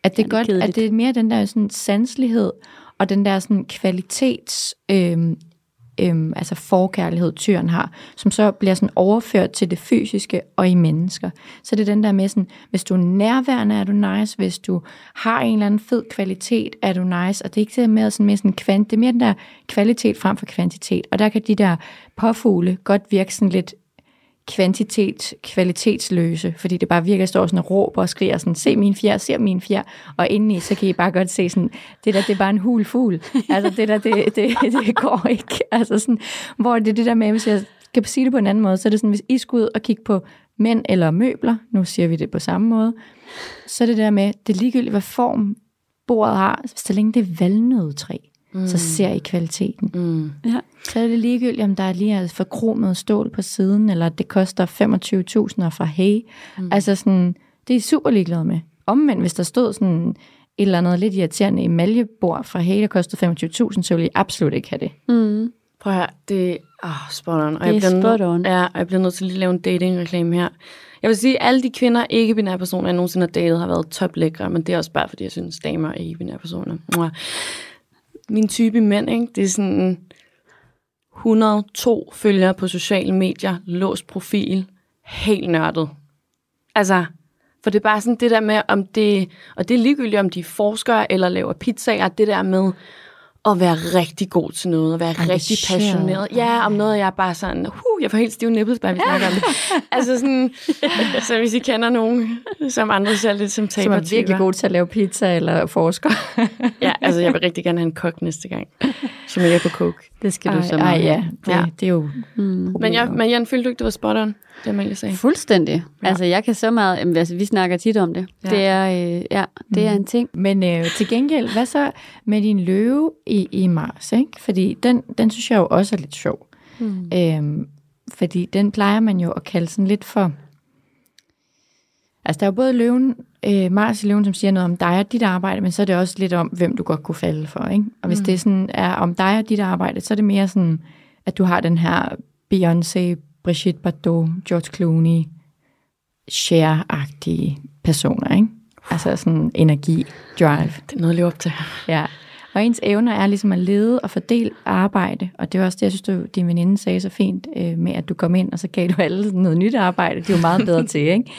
at det er Ja, godt, kedeligt. at det er mere den der sådan sanslighed, og den der sådan kvalitets, øhm, øhm, altså forkærlighed, tyren har, som så bliver sådan overført til det fysiske og i mennesker. Så det er den der med sådan, hvis du er nærværende, er du nice, hvis du har en eller anden fed kvalitet, er du nice, og det er ikke det med sådan mere sådan kvant, det er mere den der kvalitet frem for kvantitet, og der kan de der påfugle godt virke sådan lidt kvantitet, kvalitetsløse, fordi det bare virker, at står sådan og råber og skriger sådan, se min fjer, se min fjer, og indeni, så kan I bare godt se sådan, det der, det er bare en hul fugl. Altså det der, det, det, det går ikke. Altså sådan, hvor det er det der med, hvis jeg skal sige det på en anden måde, så er det sådan, hvis I skulle ud og kigge på mænd eller møbler, nu siger vi det på samme måde, så er det der med, det er ligegyldigt, hvad form bordet har, så længe det er valnødetræ, mm. så ser I kvaliteten. Mm. Ja. Så er det ligegyldigt, om der lige er forkromet stål på siden, eller at det koster 25.000 og fra hey. Mm. Altså sådan, det er I super ligeglade med. Omvendt, hvis der stod sådan et eller andet lidt irriterende emaljebord fra hey, der kostede 25.000, så ville I absolut ikke have det. Mm. Prøv at høre, det er oh, spot on. Og Det er jeg bliver spot on. Ja, og jeg bliver nødt til lige at lave en dating-reklame her. Jeg vil sige, at alle de kvinder, ikke-binære personer, jeg nogensinde har datet, har været toplækre, men det er også bare, fordi jeg synes, damer er ikke-binære personer. Mwah. Min type mænd, ikke? det er sådan 102 følgere på sociale medier, låst profil, helt nørdet. Altså, for det er bare sådan det der med, om det, og det er ligegyldigt, om de er forskere eller laver pizzaer, det der med at være rigtig god til noget, og være rigtig Engageret. passioneret. Ja, om noget, jeg er bare sådan, huh, jeg får helt stive nipples, bare vi snakker om det. Altså sådan, så hvis I kender nogen, som andre ser lidt som Som taber er virkelig god til at lave pizza eller forsker. Ja, altså jeg vil rigtig gerne have en kok næste gang, som ikke er på coke. Det skal du ej, så ej, meget. ja, det, Ja. det er jo Mm. Men, jeg, men Jan, følte du ikke, det var spot on, det Amalie sagde? Fuldstændig. Ja. Altså, jeg kan så meget... Jamen, altså, vi snakker tit om det. Ja. Det er, øh, ja, det er en ting. Men øh, til gengæld, hvad så med din løve i, i Mars? Ikke? Fordi den, den synes jeg jo også er lidt sjov. Mm. Øhm, fordi den plejer man jo at kalde sådan lidt for... Altså der er jo både løven, øh, Mars i løven, som siger noget om dig og dit arbejde, men så er det også lidt om, hvem du godt kunne falde for. Ikke? Og hvis mm. det sådan er om dig og dit arbejde, så er det mere sådan, at du har den her Beyoncé, Brigitte Bardot, George Clooney, Cher-agtige personer. Ikke? Altså sådan energi, drive. Det er noget at leve op til. Ja, og ens evner er ligesom at lede og fordele arbejde, og det er også det, jeg synes, du, din veninde sagde så fint øh, med, at du kom ind, og så gav du alle noget nyt arbejde. Det er jo meget bedre til, ikke?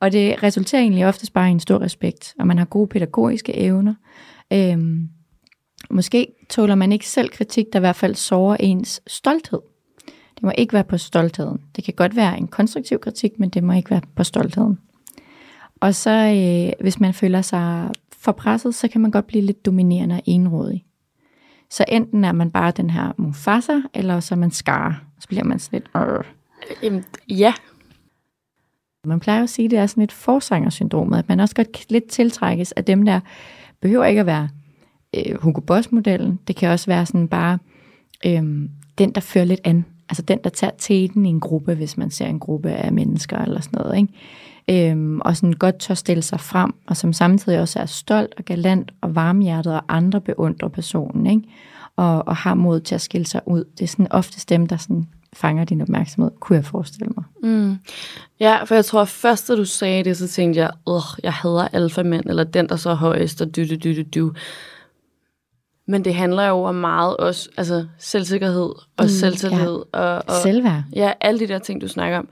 Og det resulterer egentlig oftest bare i en stor respekt, og man har gode pædagogiske evner. Øhm, måske tåler man ikke selv kritik, der i hvert fald sårer ens stolthed. Det må ikke være på stoltheden. Det kan godt være en konstruktiv kritik, men det må ikke være på stoltheden. Og så øh, hvis man føler sig for presset, så kan man godt blive lidt dominerende og enrådig. Så enten er man bare den her Mufasa, eller så er man Scar. Så bliver man sådan lidt... Øh. Jamen, ja. Man plejer jo at sige, at det er sådan et forsangersyndrom, at man også godt lidt tiltrækkes af dem, der behøver ikke at være øh, Hugo Boss-modellen. Det kan også være sådan bare øh, den, der fører lidt an. Altså den, der tager teten i en gruppe, hvis man ser en gruppe af mennesker eller sådan noget. ikke? øhm, og sådan godt tør stille sig frem, og som samtidig også er stolt og galant og varmhjertet, og andre beundrer personen, ikke? Og, og har mod til at skille sig ud. Det er sådan oftest dem, der sådan fanger din opmærksomhed, kunne jeg forestille mig. Mm. Ja, for jeg tror, at først da du sagde det, så tænkte jeg, åh, jeg hader alfamænd, eller den, der så er højest, og du, du, du, du, du. Men det handler jo om meget også, altså selvsikkerhed og mm, selvtillid. Ja. Og, og, Selvværd. Ja, alle de der ting, du snakker om.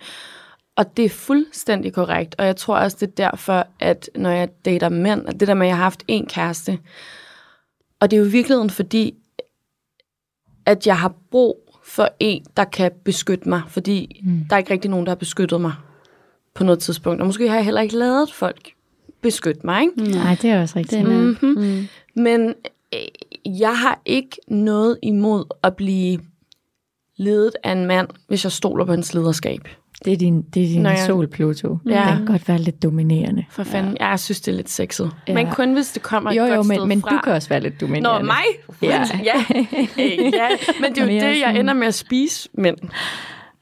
Og det er fuldstændig korrekt. Og jeg tror også, det er derfor, at når jeg dater mænd, at det der med, at jeg har haft en kæreste, og det er jo i virkeligheden fordi, at jeg har brug for en, der kan beskytte mig, fordi mm. der er ikke rigtig nogen, der har beskyttet mig på noget tidspunkt. Og måske har jeg heller ikke lavet folk beskytte mig, ikke? Nej, det er også rigtigt. Mm-hmm. Mm. Men øh, jeg har ikke noget imod at blive ledet af en mand, hvis jeg stoler på hans lederskab. Det er din, det er din jeg- sol, Pluto. Ja. Den kan godt være lidt dominerende. For fanden, ja. jeg synes, det er lidt sexet. Ja. Men kun hvis det kommer et Jo, jo, godt men, sted men fra. du kan også være lidt dominerende. Nå, mig? Ja. ja. Ja. Men det er jo det, jeg sådan- ender med at spise mænd.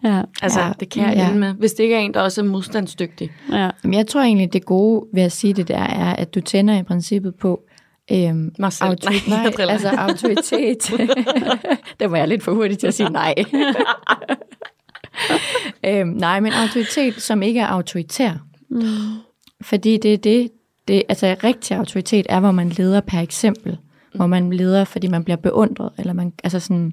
Ja. Altså, ja. det kan jeg ja. ende med. Hvis det ikke er en, der også er modstandsdygtig. Ja. Men jeg tror egentlig, det gode ved at sige det der, er, at du tænder i princippet på øhm, Mig selv. autori- Nej, driller. altså autoritet. der var jeg lidt for hurtig til at sige nej. øhm, nej, men autoritet, som ikke er autoritær. Mm. Fordi det er det, det, altså rigtig autoritet er, hvor man leder per eksempel. Hvor man leder, fordi man bliver beundret. Eller man, altså sådan,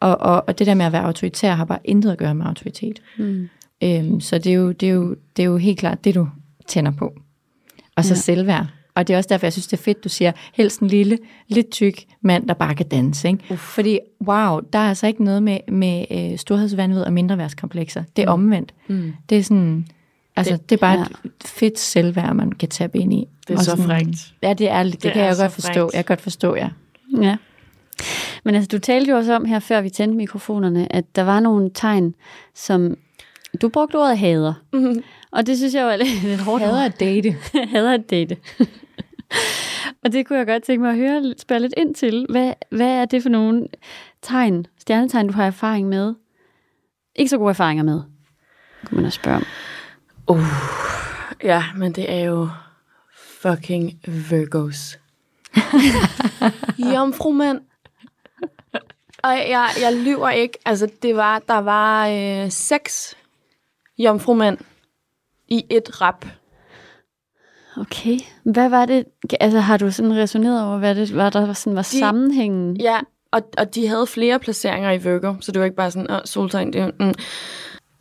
og, og, og det der med at være autoritær har bare intet at gøre med autoritet. Mm. Øhm, så det er, jo, det, er jo, det er jo helt klart det, du tænder på. Og så ja. selvværd. Og det er også derfor, jeg synes, det er fedt, du siger, helst en lille, lidt tyk mand, der bare kan danse. Ikke? Fordi, wow, der er altså ikke noget med, med øh, storhedsvandvid og mindreværdskomplekser. Det er omvendt. Mm. Det er sådan, altså, det, det er bare ja. et fedt selvværd, man kan tabe ind i. Det er Og så sådan, frækt. Ja, det er det. Det, Det kan er jeg godt forstå. frækt. Jeg kan godt forstå, ja. Ja. Men altså, du talte jo også om her, før vi tændte mikrofonerne, at der var nogle tegn, som... Du brugte ordet hader. Mm-hmm. Og det synes jeg var lidt, lidt hårdt. Hader at date. hader at date. og det kunne jeg godt tænke mig at høre, spørge lidt ind til. Hvad, hvad er det for nogle tegn, stjernetegn, du har erfaring med? Ikke så gode erfaringer med, kunne man også spørge om. Ja, men det er jo fucking Virgos. Jomfrumænd. Og jeg, jeg lyver ikke. Altså, det var, der var øh, seks jomfrumænd i et rap. Okay. Hvad var det? Altså, har du sådan resoneret over, hvad det var, der sådan var De- sammenhængen? Ja, og, og de havde flere placeringer i Virgo, så det var ikke bare sådan, åh, soltegn, det, er mm.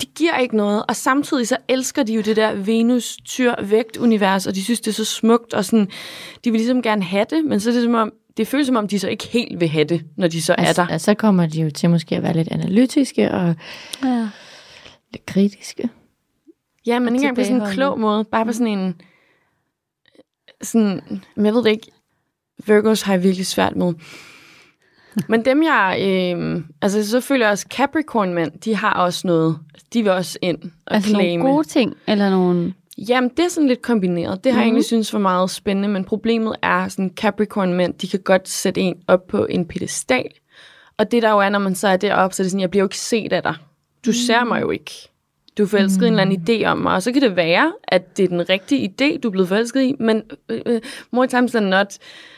De giver ikke noget, og samtidig så elsker de jo det der venus tyr vægt univers og de synes, det er så smukt, og sådan, de vil ligesom gerne have det, men så er det som om, det føles som om, de så ikke helt vil have det, når de så er Altså, der. altså, så kommer de jo til måske at være lidt analytiske og Ja. lidt kritiske. Ja, men og ikke engang på sådan en klog måde, bare på sådan en, sådan, men jeg ved det ikke, Virgos har jeg virkelig svært med. Men dem jeg, øh, altså så føler jeg også Capricorn-mænd, de har også noget, de vil også ind og Altså nogle claime. gode ting, eller nogle... Jamen, det er sådan lidt kombineret. Det har jeg egentlig synes var meget spændende, men problemet er, sådan Capricorn-mænd, de kan godt sætte en op på en pedestal. Og det der jo er, når man så er deroppe, så er det sådan, jeg bliver jo ikke set af dig. Du mm. ser mig jo ikke. Du er forelsket i en eller anden idé om mig, og så kan det være, at det er den rigtige idé, du er blevet forelsket i, men øh, øh, more times than not,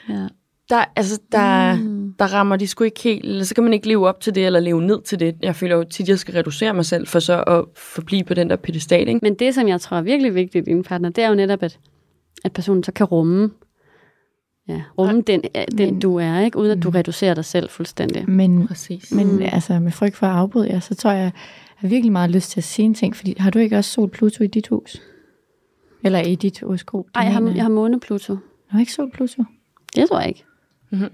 Ja. der, altså, der, mm. der rammer de sgu ikke helt, eller så kan man ikke leve op til det, eller leve ned til det. Jeg føler jo tit, at jeg skal reducere mig selv, for så at forblive på den der pedestal, ikke? Men det, som jeg tror er virkelig vigtigt i din partner, det er jo netop, at, at personen så kan rumme, ja, rumme den, den Men- du er, ikke? uden at du reducerer dig selv fuldstændig. Men, Præcis. men mm. altså, med frygt for at afbryde jer, så tror jeg har virkelig meget lyst til at sige en ting, fordi har du ikke også sol Pluto i dit hus? Eller i dit horoskop? Det Ej, jeg har, mener jeg har måne Pluto. Du har ikke sol Pluto? Det tror jeg ikke.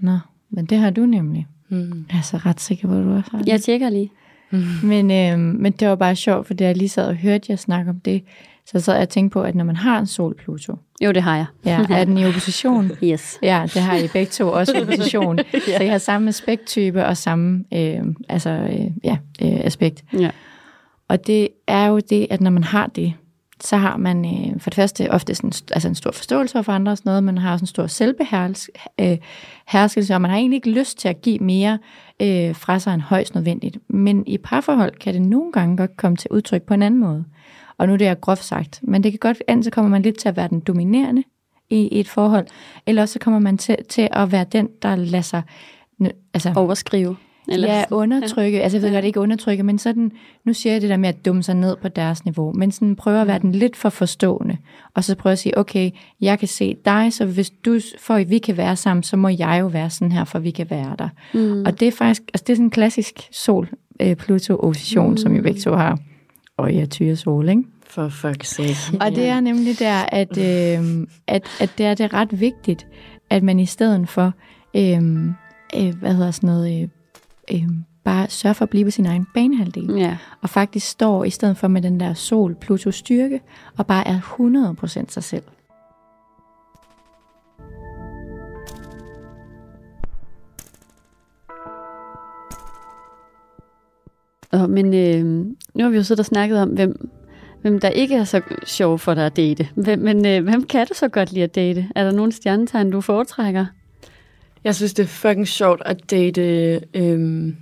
Nå, men det har du nemlig. Mm. Jeg er så ret sikker på, at du også har det. Jeg tjekker lige. Men, øh, men det var bare sjovt, for da jeg lige sad og hørte jer snakke om det, så sad jeg og tænkte på, at når man har en sol Pluto, Jo, det har jeg. ja, er den i opposition? Yes. Ja, det har I begge to også i opposition. ja. Så I har samme aspekttype og samme øh, altså, øh, ja, øh, aspekt. Ja. Og det er jo det, at når man har det, så har man øh, for det første ofte sådan, altså en stor forståelse for andre og sådan noget, man har også en stor selvbeherskelse, øh, og man har egentlig ikke lyst til at give mere øh, fra sig end højst nødvendigt. Men i parforhold kan det nogle gange godt komme til udtryk på en anden måde. Og nu er det er groft sagt, men det kan godt, enten så kommer man lidt til at være den dominerende i, i et forhold, eller også så kommer man til, til at være den, der lader sig altså, Overskrive eller ja, undertrykke. Ja. Altså jeg ved godt, ikke undertrykke, men sådan, nu siger jeg det der med at dumme sig ned på deres niveau, men sådan prøver at være den lidt for forstående, og så prøver at sige, okay, jeg kan se dig, så hvis du, for at vi kan være sammen, så må jeg jo være sådan her, for vi kan være der. Mm. Og det er faktisk, altså det er sådan en klassisk sol-Pluto-opposition, mm. som vi begge to har. Og ja, tyre sol, ikke? For fuck's sake. Og det er nemlig der, at, øh, at, at det er det ret vigtigt, at man i stedet for, øh, øh, hvad hedder sådan noget, øh, øh, bare sørge for at blive på sin egen banehalvdel. Ja. Og faktisk står i stedet for med den der sol Pluto styrke, og bare er 100% sig selv. Og, men øh, nu har vi jo siddet og snakket om, hvem, hvem der ikke er så sjov for dig at date. Hvem, men øh, hvem kan du så godt lide at date? Er der nogle stjernetegn, du foretrækker? Jeg synes, det er fucking sjovt at date... Øhm...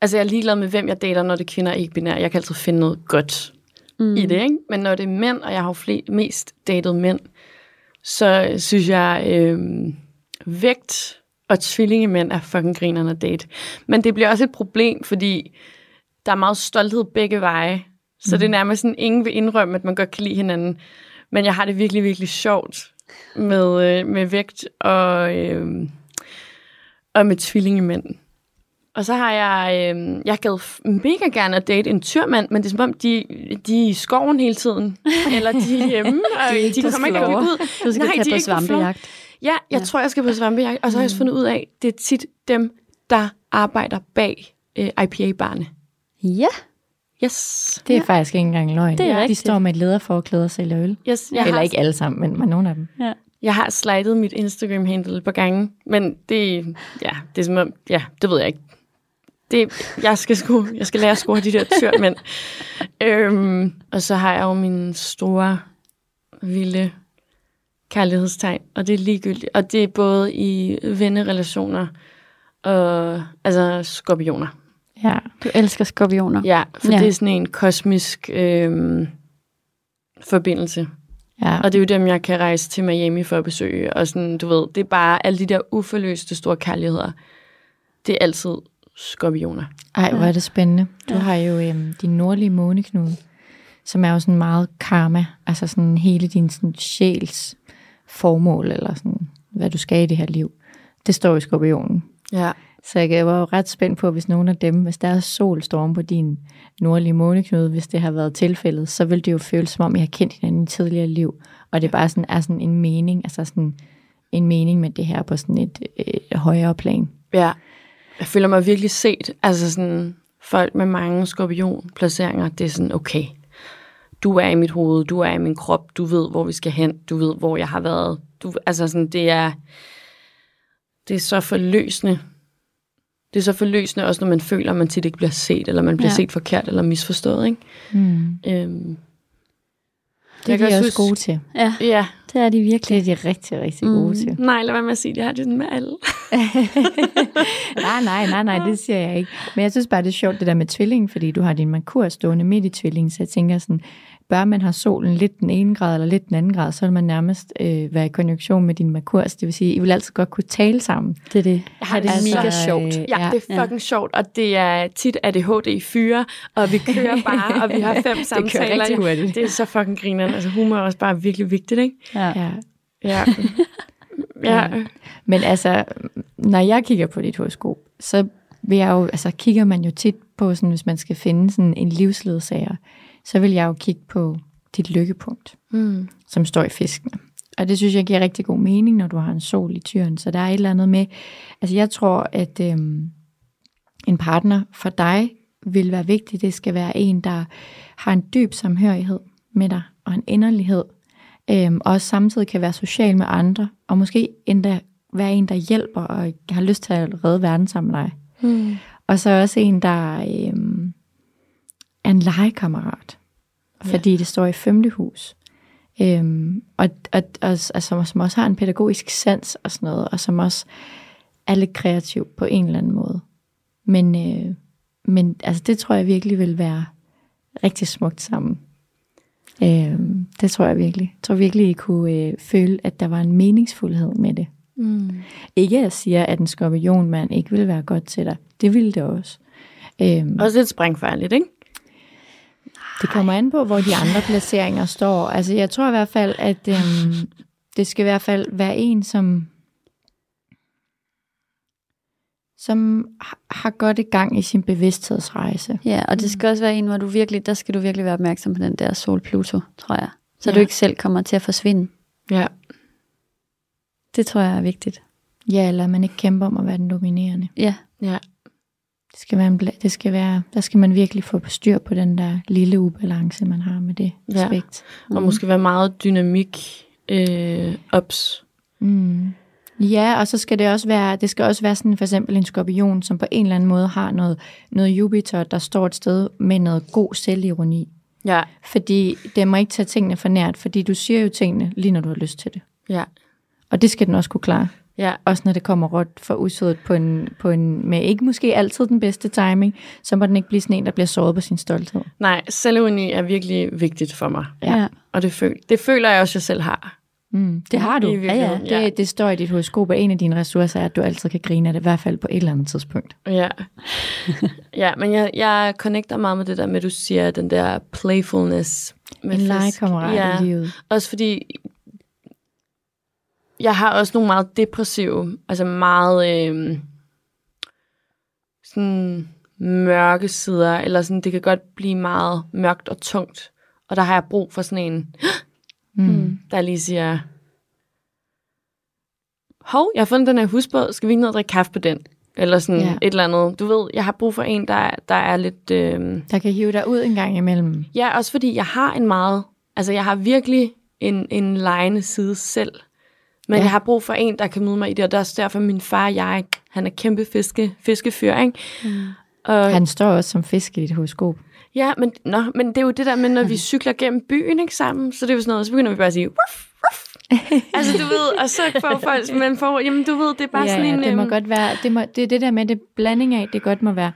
Altså, jeg er ligeglad med, hvem jeg dater, når det er kvinder ikke binære. Jeg kan altid finde noget godt mm. i det, ikke? Men når det er mænd, og jeg har jo flest, mest datet mænd, så synes jeg, øhm, vægt og tvillingemænd er fucking grinerne at date. Men det bliver også et problem, fordi der er meget stolthed begge veje. Så mm. det er nærmest sådan, ingen vil indrømme, at man godt kan lide hinanden. Men jeg har det virkelig, virkelig sjovt med, øh, med vægt og, øh, og med tvillingemænd. Og så har jeg, øh, jeg gad mega gerne at date en tyrmand, men det er som om, de, de er i skoven hele tiden. Eller de er hjemme, og de, de kommer ikke ud. Du skal Nej, tage de på svampejagt. Ja, jeg ja. tror, jeg skal på svampejagt. Og så har jeg også fundet ud af, det er tit dem, der arbejder bag øh, IPA-barne. Ja, Yes. Det er ja. faktisk ikke engang løgn. Det er De rigtigt. står med et lederforklæde og sælger øl. yes jeg, Eller har, ikke alle sammen, men, men nogle af dem. ja. jeg har slidet mit Instagram-handle på gange, men det, ja, det er som om, ja, det ved jeg ikke. Det, jeg, skal sku, jeg skal lære at score de der tyrmænd. øhm, og så har jeg jo min store, vilde kærlighedstegn, og det er ligegyldigt. Og det er både i vennerelationer og altså skorpioner. Ja. Du elsker skorpioner. Ja, for Ja. det er sådan en kosmisk øhm, forbindelse. ja. Og det er jo dem, jeg kan rejse til Miami for at besøge. Og sådan, du ved, det er bare alle de der uforløste store kærligheder. Det er altid skorpioner. Ej, hvor er det spændende. Du har jo øhm, din nordlige måneknude, som er jo sådan meget karma, altså sådan hele din sådan, sjæls formål, eller sådan, hvad du skal i det her liv. Det står i skorpionen. Ja. Så jeg var jo ret spændt på, hvis nogen af dem, hvis der er sol står oven på din nordlige måneknude, hvis det har været tilfældet, så vil det jo føles som om, I har kendt hinanden i tidligere liv. Og det bare sådan, er sådan en mening, altså sådan en mening med det her på sådan et, et højere plan. ja. Jeg føler mig virkelig set. Altså sådan, folk med mange skorpionplaceringer, det er sådan, okay, du er i mit hoved, du er i min krop, du ved, hvor vi skal hen, du ved, hvor jeg har været. Du, altså sådan, det er, det er så forløsende. Det er så forløsende også, når man føler, at man tit ikke bliver set, eller man bliver Ja. set forkert eller misforstået. Ikke? Mm. Øhm, Det er de også også gode til. Ja, ja, det er de Det virkelig. er de rigtig, rigtig gode Mm. til. nej, lad være med at sige, det jeg har det sådan med alle. nej, nej, nej, nej, det siger jeg ikke. Men jeg synes bare, det er sjovt, det der med tvillingen, fordi du har din Merkur stående midt i tvillingen, så jeg tænker sådan, bør man have solen lidt den ene grad eller lidt den anden grad, så vil man nærmest øh, være i konjunktion med din Merkur. Så det vil sige, I vil altid godt kunne tale sammen. Det er det. Jeg har det Altså, mega sjovt. øh, Ja, ja, det er fucking sjovt, og det er tit ADHD i fyre, og vi kører bare, og vi har fem samtaler. rigtig hurtigt. Det er så fucking grineren. Altså humor er også bare virkelig vigtigt, ikke? Ja. Ja. Ja. ja. Men altså, når jeg kigger på dit horoskop, så vil jeg jo, altså kigger man jo tit på, sådan, hvis man skal finde sådan en livsledsager, så vil jeg jo kigge på dit lykkepunkt, Mm. som står i fiskene. Og det synes jeg giver rigtig god mening, når du har en sol i tyren. Så der er et eller andet med, altså jeg tror, at øhm, en partner for dig vil være vigtig. Det skal være en, der har en dyb samhørighed med dig, og en inderlighed, øhm, og også samtidig kan være social med andre, og måske endda være en, der hjælper og har lyst til at redde verden sammen med dig. Mm. Og så også en, der øhm, er en legekammerat. fordi det står i femte hus. Øhm, og, og, og altså, som også har en pædagogisk sans og sådan noget, og som også er lidt kreativ på en eller anden måde. Men, øh, men altså, det tror jeg virkelig vil være rigtig smukt sammen. Øh, det tror jeg virkelig. Jeg tror virkelig, I kunne øh, føle, at der var en meningsfuldhed med det. Mm. Ikke at jeg siger, at en skorpionmand ikke vil være godt til dig. Det ville det også. Øhm, Også lidt sprængfarligt, ikke? Det kommer an på, hvor de andre placeringer står. Altså, jeg tror i hvert fald, at øhm, det skal i hvert fald være en, som som har- godt i gang i sin bevidsthedsrejse. Ja, og det skal også være en, hvor du virkelig, der skal du virkelig være opmærksom på den der sol-Pluto, tror jeg. Så Ja. du ikke selv kommer til at forsvinde. Ja. Det tror jeg er vigtigt. Ja, eller man ikke kæmper om at være den dominerende. Ja, Ja. Det skal være, en det skal være, der skal man virkelig få styr på den der lille ubalance, man har med det Ja. aspekt. Og måske være meget dynamik øh, ops. Mm. Ja, og så skal det også være, det skal også være sådan for eksempel en skorpion, som på en eller anden måde har noget, noget Jupiter, der står et sted med noget god selvironi. Ja. Fordi det må ikke tage tingene for nært, fordi du siger jo tingene lige når du har lyst til det. Ja. Og det skal den også kunne klare. Ja. Også når det kommer råt for usødet på en, på en, med ikke måske altid den bedste timing, så må den ikke blive sådan en, der bliver såret på sin stolthed. Nej, selvironi er virkelig vigtigt for mig. Ja. ja. Og det, føl- det føler jeg også, jeg selv har. Mm, det har du. I virkeligheden, Det, ja. det står i dit horoskop, at en af dine ressourcer er, at du altid kan grine af det, i hvert fald på et eller andet tidspunkt. Ja. ja, men jeg, jeg connecter meget med det der med, at du siger, den der playfulness. Med En legekammerat ja. i livet. Også fordi, jeg har også nogle meget depressive, altså meget øh, sådan mørke sider, eller sådan, det kan godt blive meget mørkt og tungt. Og der har jeg brug for sådan en, Mm. der lige siger, hov, jeg har fundet den her husbåd, skal vi ikke ned og drikke kaffe på den? Eller sådan Ja. et eller andet. Du ved, jeg har brug for en, der, der er lidt... Øh, Der kan hive dig ud en gang imellem. Ja, også fordi jeg har en meget... Altså, jeg har virkelig en, en lejende side selv. Men Ja. jeg har brug for en, der kan møde mig i det, og der er også derfor min far og jeg, han er kæmpe fiske, fiskefyr, ikke? Mm. Og, Han står også som fisk i dit horoskop. ja, men, nå, men det er jo det der med, når vi cykler gennem byen, ikke sammen, så det er jo sådan noget, så begynder vi bare at sige, ruff. altså, du ved, og så får folk, men for, jamen, du ved, det er bare ja, sådan en... det må øhm, godt være, det, må, det er det der med det blanding af, det godt må være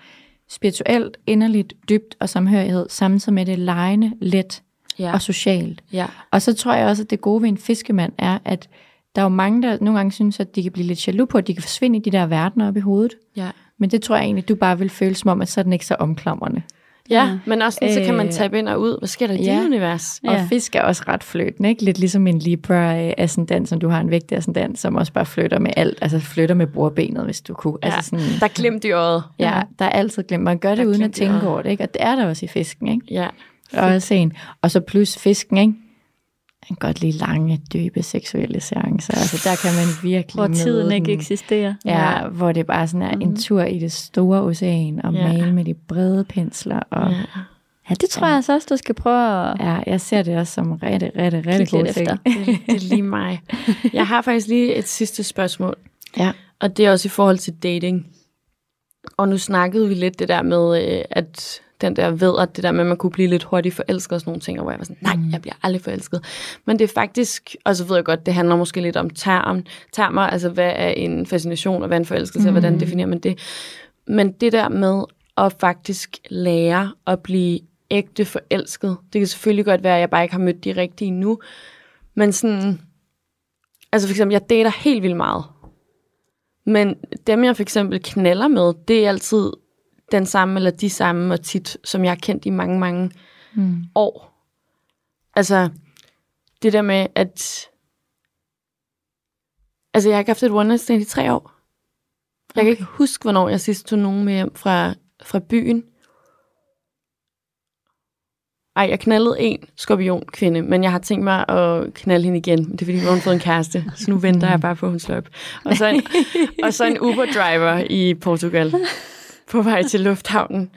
spirituelt, inderligt, dybt og samhørighed, samtidig med det lejende, let ja, og socialt. ja, Og så tror jeg også, at det gode ved en fiskemand er, at der er jo mange, der nogle gange synes, at de kan blive lidt jaloux på, at de kan forsvinde i de der verdener op i hovedet. ja. Men det tror jeg egentlig, du bare vil føle som om, at så er den ikke så omklamrende. Ja, men også sådan, så kan man Øh, tabe ind og ud. Hvad sker der i ja. dit univers? Og Ja. fisk er også ret fløtende, ikke? Lidt ligesom en Libra-ascendant, som du har en vægtig ascendant, som også bare flytter med alt, altså flytter med bordbenet, hvis du kunne. Ja, Altså sådan, der glemte i øjet. ja, der er altid glemt. Man gør det Der uden at tænke over det, ikke? Og det er der også i fisken, ikke? Ja, Og også en. Og så plus fisken, ikke? Han kan godt lide lange, dybe seksuelle seancer. Altså der kan man virkelig Hvor tiden ikke den. eksisterer. Ja, hvor det bare sådan er en tur i det store ocean, og Ja. male med de brede pensler. Og, ja. Ja, det tror jeg altså også, du skal prøve at ja, jeg ser det også som rigtig, rigtig, rigtig god ting. efter. Det, det er lige mig. Jeg har faktisk lige et sidste spørgsmål, Ja. og det er også i forhold til dating. Og nu snakkede vi lidt det der med, øh, at den der ved, at det der med, at man kunne blive lidt hurtigt forelsket og sådan nogle ting, og hvor jeg var sådan, nej, jeg bliver aldrig forelsket. Men det er faktisk, og så ved jeg godt, det handler måske lidt om term, termer, altså hvad er en fascination, og hvad er en forelskelse, mm. og hvordan definerer man det. Men det der med at faktisk lære at blive ægte forelsket, det kan selvfølgelig godt være, at jeg bare ikke har mødt de rigtige nu, men sådan, altså for eksempel, jeg dater helt vildt meget. Men dem, jeg for eksempel knaller med, det er altid den samme eller de samme, og tit, som jeg har kendt i mange, mange Mm. år. Altså, det der med, at... Altså, jeg har ikke haft et one night stand i tre år. Jeg kan ikke huske, hvornår jeg sidst tog nogen med hjem fra, fra byen. Ej, jeg knaldede en skorpion kvinde, men jeg har tænkt mig at knalde hende igen. Det er fordi, hun har fået en kæreste, så nu venter jeg bare på, at hun slår op. Og så en, og så en Uber-driver i Portugal på vej til lufthavnen.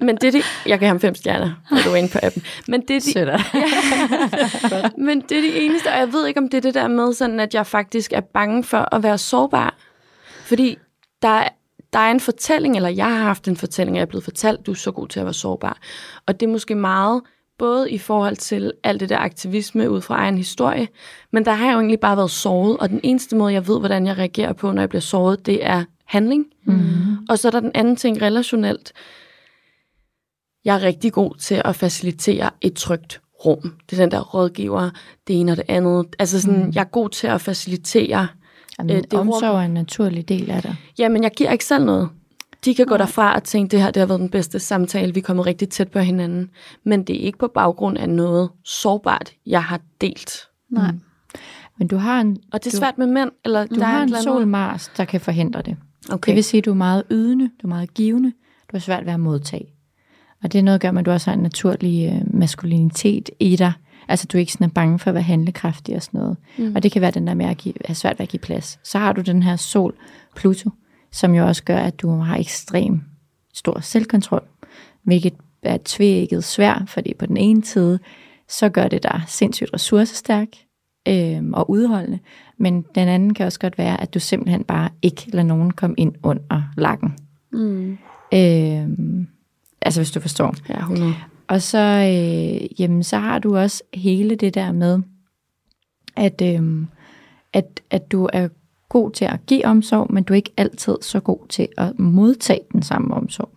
Men det er det, jeg kan have fem stjerner, når du er inde på appen. Men det de, Sødt. men det er det eneste, og jeg ved ikke, om det er det der med, sådan at jeg faktisk er bange for at være sårbar. Fordi der, er- der er en fortælling, eller jeg har haft en fortælling, og jeg er blevet fortalt, du er så god til at være sårbar. Og det er måske meget både i forhold til alt det der aktivisme ud fra egen historie, men der har jeg jo egentlig bare været såret, og den eneste måde, jeg ved, hvordan jeg reagerer på, når jeg bliver såret, det er handling. Mm. Og så er der den anden ting relationelt. Jeg er rigtig god til at facilitere et trygt rum. Det er den der rådgiver, det ene og det andet. Altså sådan, mm. jeg er god til at facilitere. Jamen, Øh, det rum- omsorg er en naturlig del af dig. Jamen, jeg giver ikke selv noget. De kan gå derfra og tænke, det her det har været den bedste samtale, vi er kommet rigtig tæt på hinanden. Men det er ikke på baggrund af noget sårbart, jeg har delt. Nej. Men du har en, Og det er du, svært med mænd, eller du der er har en sol-Mars, der kan forhindre det. Okay. Det vil sige, at du er meget ydende, du er meget givende, du har svært ved at modtage. Og det er noget at gøre med, at du også har en naturlig øh, maskulinitet i dig. Altså, du er ikke sådan er bange for at være handlekraftig og sådan noget. Mm. Og det kan være den der med at give, have svært ved at give plads. Så har du den her sol, Pluto, som jo også gør, at du har ekstrem stor selvkontrol, hvilket er et tvækket svær, fordi på den ene side, så gør det dig sindssygt ressourcestærk øh, og udholdende, men den anden kan også godt være, at du simpelthen bare ikke lader nogen komme ind under lakken. Mm. Øh, altså hvis du forstår. Ja, 100. Og så, øh, jamen, så har du også hele det der med, at, øh, at, at du er god til at give omsorg, men du er ikke altid så god til at modtage den samme omsorg.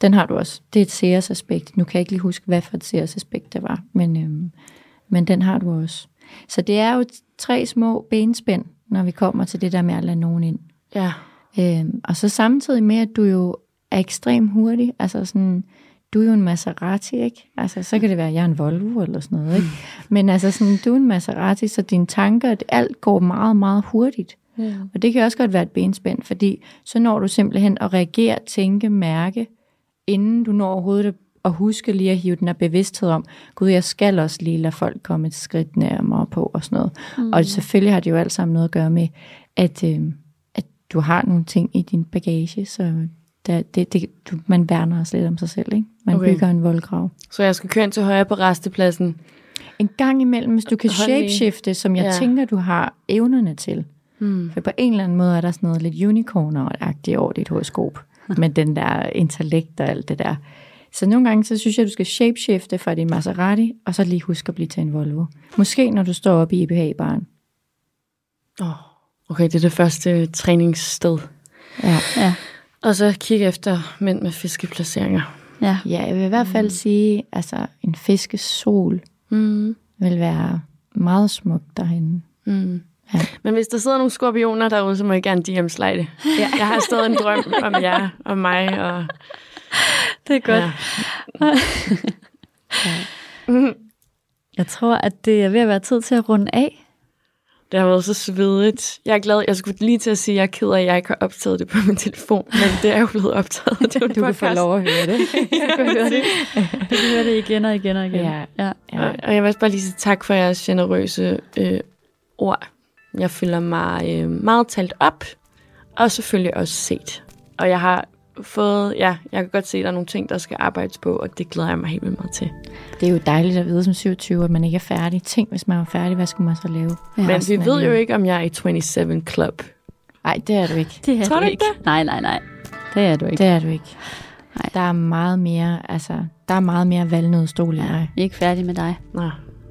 Den har du også. Det er et seersaspekt. Nu kan jeg ikke lige huske, hvad for et seersaspekt det var, men, øh, men den har du også. Så det er jo tre små benspænd, når vi kommer til det der med at lade nogen ind. Ja. Øhm, og så samtidig med, at du jo er ekstremt hurtig, altså sådan, du er jo en Maserati, ikke? Altså, så kan det være, at jeg er en Volvo eller sådan noget, ikke? Men altså sådan, du er en Maserati, så dine tanker, alt går meget, meget hurtigt. Ja. Og det kan også godt være et benspænd, fordi så når du simpelthen at reagere, tænke, mærke, inden du når overhovedet at huske lige at hive den her bevidsthed om, gud, jeg skal også lige lade folk komme et skridt nærmere på og sådan noget. Mm. Og selvfølgelig har det jo alt sammen noget at gøre med, at, øh, at du har nogle ting i din bagage, så der, det, det, du, man værner også lidt om sig selv, ikke? Man Okay. bygger en voldgrav. Så jeg skal køre ind til højre på restepladsen. En gang imellem, hvis du kan Hold shapeshifte, som jeg Ja. tænker, du har evnerne til, Mm. For på en eller anden måde er der sådan noget lidt unicorner-agtigt over dit horoskop, med den der intellekt og alt det der. Så nogle gange, så synes jeg, du skal shapeshifte fra din Maserati, og så lige huske at blive til en Volvo. Måske når du står oppe i IPH-baren. Oh, okay, det er det første træningssted. Ja. Ja. Og så kigge efter mænd med fiskeplaceringer. Ja. ja, jeg vil i hvert fald mm. sige, altså en fiskesol Mm. vil være meget smuk derhen. Mm. Ja. Men hvis der sidder nogle skorpioner derude, så må I gerne DM slide. Ja. Jeg har stadig en drøm om jer og mig. Og, Det er godt. ja. Jeg tror, at det er ved at være tid til at runde af. Det har været så svedigt. Jeg er glad. Jeg skulle lige til at sige, at jeg er ked af, at jeg ikke har optaget det på min telefon. Men det er jo blevet optaget. Det Du kan få podcast. lov at høre det. Du kan høre det. Du kan høre det igen og igen og igen. Ja. ja. Ja. Og- Og jeg vil også bare lige sige tak for jeres generøse øh, ord. Jeg føler mig øh, meget talt op, og selvfølgelig også set. Og jeg har fået, ja, jeg kan godt se, at der er nogle ting, der skal arbejdes på, og det glæder jeg mig helt vildt meget til. Det er jo dejligt at vide som 27, at man ikke er færdig. Tænk, hvis man var færdig, hvad skulle man så lave? Ja. Men vi ved jo ikke, om jeg er i 27 Club. Nej, det er du ikke. Det er Tror du ikke. ikke Nej, nej, nej. Det er du ikke. Det er du ikke. Nej. Der er meget mere, altså, der er meget mere valnødstol i Ja, dig. vi er ikke færdige med dig. Nå,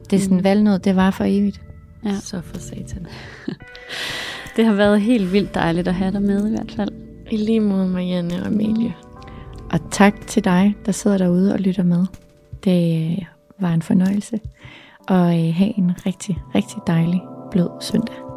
Det er sådan, valnød, det var for evigt. Ja. så for satan. Det har været helt vildt dejligt at have dig med i hvert fald. I lige måde, Marianne og Amelie. Og tak til dig, der sidder derude og lytter med. Det øh, var en fornøjelse. Og øh, have en rigtig, rigtig dejlig blød søndag.